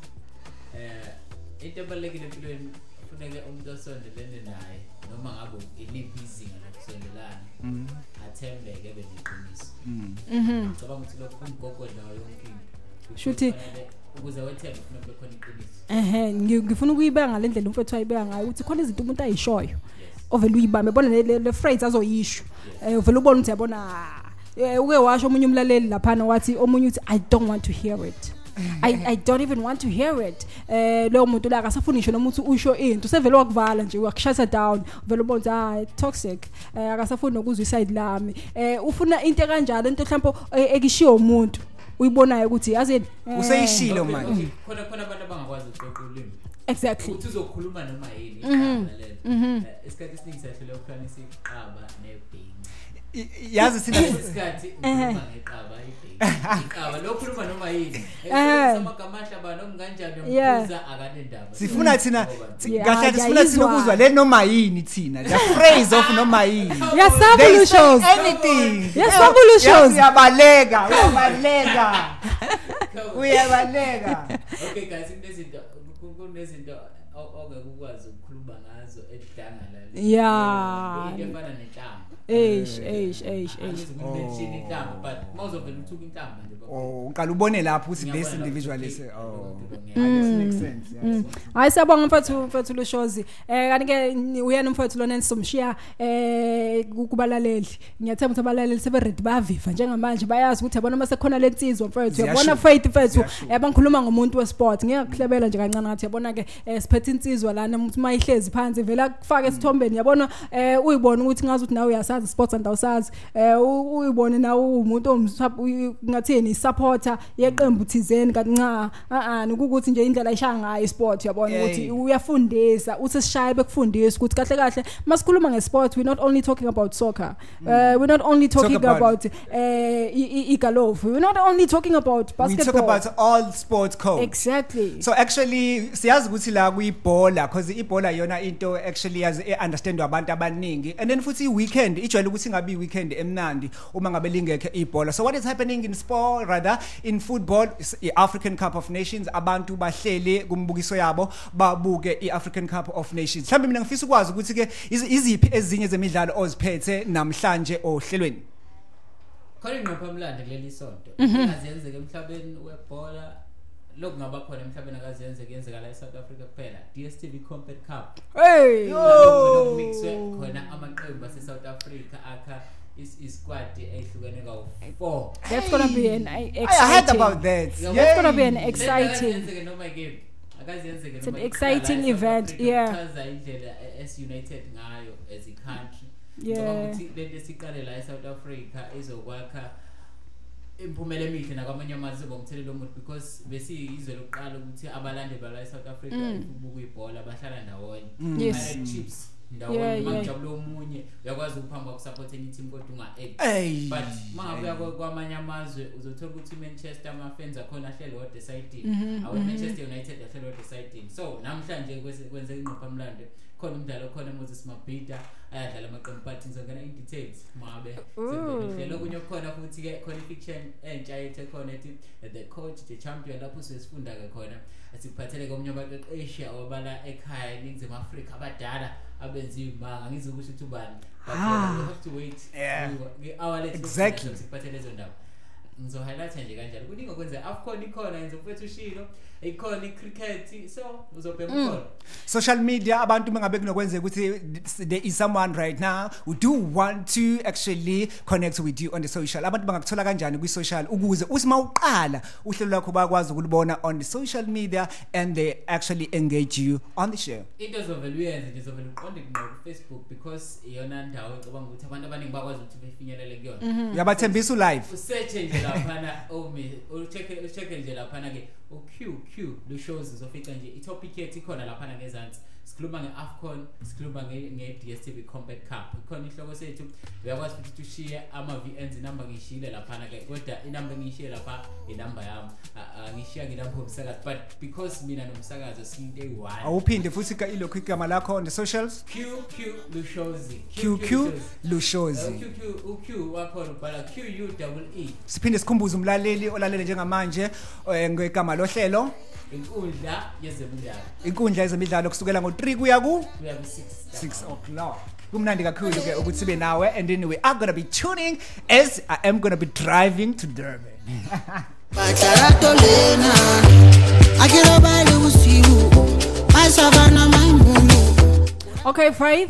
eh into ebalekile empilweni kufuneka umuntu osondelene naye noma ngabe iliphi izinga lokusondelana Mhm. athembeke ebe neqiniso Mm. Mhm. ngicabanga ukuthi lokho kumgogodla wayo yonke into Shuthi- Kufanele ukuze wethembe kufuneka kube khona iqiniso ehe ngi- ngifuna ukuyibeka ngalendlela umfethu ayibeka ngayo ukuthi khona izinto umuntu ayishoyo ovela uyibambe bona le- le le phrase azoyisho eh uvela ubona ukuthi yabona ah, eh, uke washo omunye umlaleli lapha wathi omunye uthi i don't want to hear it. I, I don't even want to hear it. Eh lowo muntu la akasafuni ngisho noma uthi usho into sevele wakuvala nje wakushutha down vele ubona ukuthi ah toxic. Eh akasafuni nokuzwa iside lami. Eh ufuna into kanjalo into mhlawumbe eh, ekishiyo umuntu uyibonayo ukuthi yazini eh, Useyishilo manje. khona khona abantu abangakwazi ukuxoxa ulimi. Exactly. ukuthi uzokhuluma noma yini Mhm. igama lelo. Mhm. Eh, isikhathi esiningi siyahlule ukuhlukanisa iqaba nebhengu yazi thina isikhathi ukhuluma ngeqaba iqaba lo khuluma noma yini? Amagamasha bani okunganjani? Yombuza akanendaba. Sifuna thina kahle sifuna thina ukuzwa le noma yini thina. The phrase of noma yini. Yasabulushows anything. Yasabulushows uyabaleka uyabaleka. Uyabaleka. Okay guys kunezinto kunezinto ongekukwazi ukukhuluma ngazo edlanga la yeah. Into efana ne eish eish eish eish oh. bengiseni intamo but most of them uthula intamo manje Oh, uqala ubone lapho ukuthi this Ngiyabona individual lapho is ukuthi, oh. Mm. I guess makes sense. Mm. Yes. hayi siyabonga mfethu mfethu lushozi eh kanti ke ni- uyena mfethu lona nisomshiya eh ku- kubalaleli ngiyathemba ukuthi abalaleli sebeready bayaviva njengamanje bayazi ukuthi yabona mase khona lensizwa mfethu Ziyasho. yabona faith mfethu Ziyasho. yabangikhuluma ngomuntu wesport ngiyakuhlebela nje kancane ngathi yabona ke eh, siphethe insizwa lana umuntu mayihlezi phansi vela kufaka esithombeni yabona eh uyibona ukuthi ngazi ukuthi nawe uyasazi sports and awusazi eh u- uyibone nawe umuntu omsup ngathini supporter yeqembu thizeni kanti nca a a ukuthi nje indlela ayishaya ngayo isport yabona Yeah. ukuthi uyafundisa uthi sishaye bekufundisa ukuthi kahle kahle masikhuluma ngesport we not only talking about soccer uh, we're not only talking Mm. Talk about- about uh igolf we're not only talking about we basketball. talk about all sports codes. Exactly. So actually siyazi ukuthi la kuyibhola because ibhola yona into actually yazi understand abantu abaningi. And then futhi weekend ijwayele ukuthi ngabe weekend emnandi uma ngabe lingekho ibhola. So what is happening in sport? Rather in football i-African Cup of Nations abantu bahlele kumbukiso yabo babuke i-African Cup of Nations. Mhlawumbe mina ngifisa ukwazi ukuthi ke iz- iziphi ezinye zemidlalo oziphethe namhlanje ohlelweni? Khona ingqopha mlando kuleli sonto. Mhm. ingazenzeka emhlabeni webhola. Lokhu ngaba khona emhlabeni akazenzeka yenzeka la eSouth Africa kuphela. DStv Compet Cup. Hey! Lapho mixwe khona amaqembu ase South Africa akha isquad ehlukene kawu 4 That's gonna be an I- I heard exciting. about that. That's gonna be an Lento exciting. akazenzeke noma yikephi akazenzeke It's an noma exciting yikuphi la eSouth event, Africa yeah. kuchaza indlela as united ngayo as a country Yeah. Ngoba ukuthi lento esiqale la eSouth Africa izokwakha imphumela emihle nakwamanye amazwe ngomthelela omuhle because besiyizwe lokuqala ukuthi abalandeli bala eSouth Africa Mm. ukubuka ibhola bahlala ndawonye Mm. Yes. United chips Yeah, ndawonye yeah. mangijabula omunye uyakwazi ukuphamba ukusupport enye team kodwa unga Ey. but mangabuya kwa- kwamanye amazwe uzothola ukuthi Manchester ama fans akhona ahlele wodwa esayidini Mhm, awu mhm. Manchester United ahlele wodwa esayidini so namhlanje kwenzeka ingqopha mlando khona umdlalo khona Moses Mabhida ayadlala amaqembu but ngizongena in details mabe Ooh. hlelo kunye khona futhi ke khona fiction entsha yethu ekhona ethi the coach the champion lapho sesifunda ke khona asikuphathele komunye abaqeqeshi awabala ekhaya eNingizimu Afrika abadala abenze iy'manga ngizokusho ukuthi ubani but ah. have to wait nge-hour lethsiphathe lezo ndawo. Ngizohighlight-a nje kanjalo. Kuningi okwenzayo. Afcon ikhona yenza umfethu ushilo. Ikhona icricket so uzobheka Mm. ukhona social media abantu bengabe kunokwenzeka ukuthi there is someone right now who do want to actually connect with you on the social. Abantu bangakuthola kanjani kwi social ukuze uthi mawuqala uhlelo lwakho bakwazi ukulibona on the social media and they actually engage you on the show. Into ozovele uyenze nje uzovele uqonde ngqo ku-facebook because iyona ndawo ecabanga ukuthi abantu abaningi bakwazi ukuthi befinyelele kuyona. Mhm. uyabathembisa ulive. Usearche nje laphana omi ucheck ucheck nje laphana ke uq q lu shows uzofica nje itopic yethu ikhona laphana ngezansi sikhuluma nge-afcon sikhuluma nge- nge-dstv combat cup. Ikhona ihloko sethu uyakwazi futhi tushiye ushiye ama-vns inamba ngiyishiyile laphana ke kodwa inamba engiyishiye lapha inamba yami. Ngishiya nginamba yomsakazi but because mina nomsakazo siyinto eyi-one. Awuphinde futhi ilokhu igama lakho on the socials? Qq lushozi. Qq lushozi. Uq uq wakhona ubhala q u double e. Siphinde sikhumbuze umlaleli olalele njengamanje eh, ngegama lohlelo. Inkundla yezemidlalo. Inkundla yezemidlalo kusukela ngo-3 kuya ku kuya ku-6 6 o'clock kumnandi kakhulu ke ukuthi sibe nawe and then we are gonna be tuning as i am gonna be driving to durban Batarato lena Akira bale usiku Asavana maimunu Okay, Faith.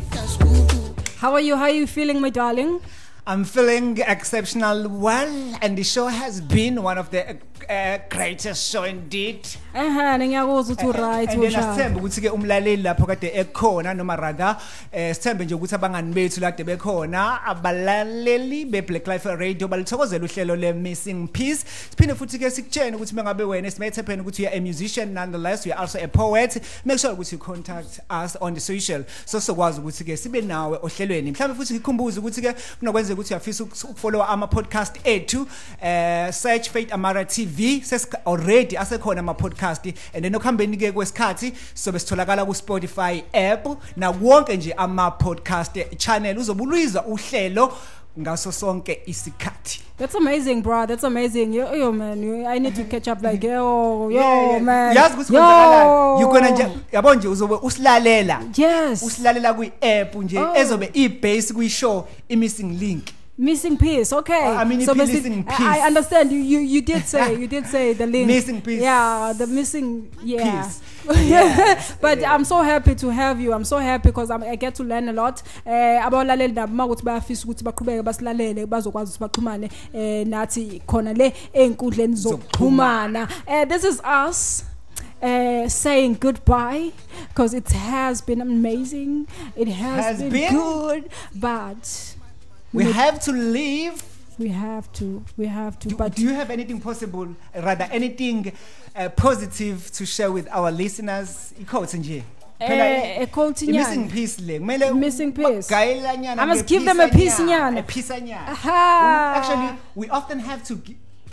How are you? How are you feeling, my darling? I'm feeling exceptional well, and the show has been one of the uh, greatest show indeed. Eh, ngiyakuzwa ukuthi right and then usha. asithembe ukuthi ke umlaleli lapho kade ekhona noma rather eh sithembe nje ukuthi abangani bethu lade bekhona abalaleli be Black Life Radio balithokozela uhlelo le missing piece siphinde futhi ke sikutshene ukuthi mengabe wena simethe phela ukuthi you are a musician nonetheless you are also a poet make sure ukuthi you contact us on the social so sokwazi ukuthi ke sibe nawe ohlelweni mhlawumbe futhi ngikhumbuze ukuthi ke kunokwenzeka ukuthi uyafisa uku- ukufollow ama podcast ethu eh search Faith Amara TV ses already asekhona ama podcast and then okuhambeni ke kwesikhathi sobe sitholakala ku Spotify app na wonke nje ama podcast channel uzobulwiza uhlelo ngaso sonke isikhathi That's amazing, bro. That's amazing. Yo, yo man, you, I need to catch up like yo, yo, Yeah, yeah. man. yazi ukuthi Yo. kwenzakalani you gonna nje yabo nje uzobe usilalela yes usilalela kwi app nje Oh. ezobe i base kwi show i missing link Missing piece, okay. I mean, so if you basi- listen I- piece. I understand. You, you you did say you did say the link. Missing piece. Yeah, the missing yeah. Piece. Yeah. but I'm so happy to have you. I'm so happy because I'm, get to learn a lot. Eh abalaleli nabo makuthi bayafisa ukuthi baqhubeke basilalele bazokwazi ukuthi baxhumane eh nathi khona le einkundleni zokuxhumana. Eh this is us uh, saying goodbye because it has been amazing. It has, Has been, been? good, but we have to leave we have to we have to Do, but do you have anything possible, rather anything uh, positive to share with our listeners? Ikhothe nje. Eh, i- missing piece le. Kumele Missing piece. I must give them a piece nyana. A piece nyana. Actually, we often have to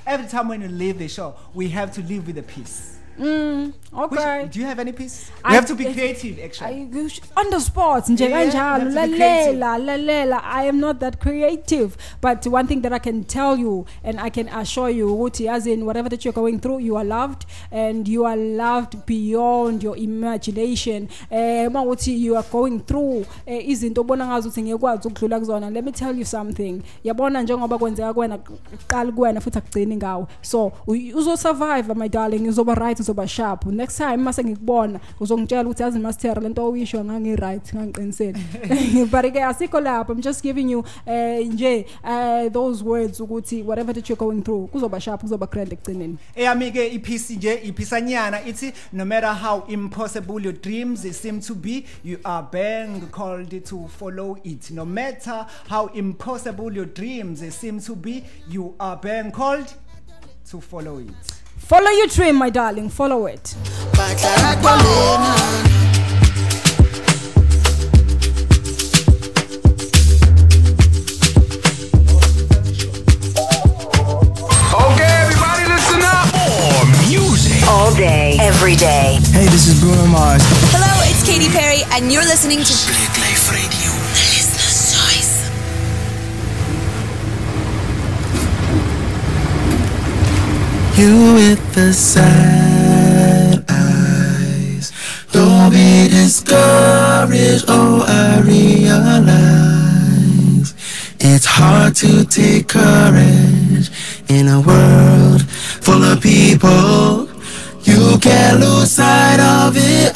every time when you leave the show, we have to leave with a piece. Mm, Which- okay. do you have any piece? I- We have to be creative actually. I- on the spot Yeah, kanjalo you have to lalela lalela i am not that creative but one thing that i can tell you and i can assure you ukuthi as in whatever that you're going through you are loved and you are loved beyond your imagination eh mawuthi you are going through eh, izinto obona ngazi ukuthi ngiyekwazi ukudlula kuzona let me tell you something yabona njengoba kwenzeka kuwena kuqala kuwena futhi akugcini ngawe so u- survive my darling uzoba right uzoba sharp. Next time mase ngikubona uzongitshela ukuthi yazi master lento oyisho ngangi right ngangiqinisele but ke asikho lapho i'm just giving you eh nje eh those words ukuthi whatever that you're going through kuzoba sharp kuzoba grand ekugcineni. Eyami ke iphisi nje iphisanyana ithi no matter how impossible your dreams seem to be you are being called to follow it. No matter how impossible your dreams seem to be you are being called to follow it. Follow your dream my darling follow it Okay, everybody, listen up. More music. All day, every day. Hey, this is Bruno Mars. Hello, it's Katy Perry, and you're listening to Blaqlife Radio. You with the sad eyes. Don't be discouraged. Oh, I realize it's hard to take courage in a world full of people. You can't lose sight of it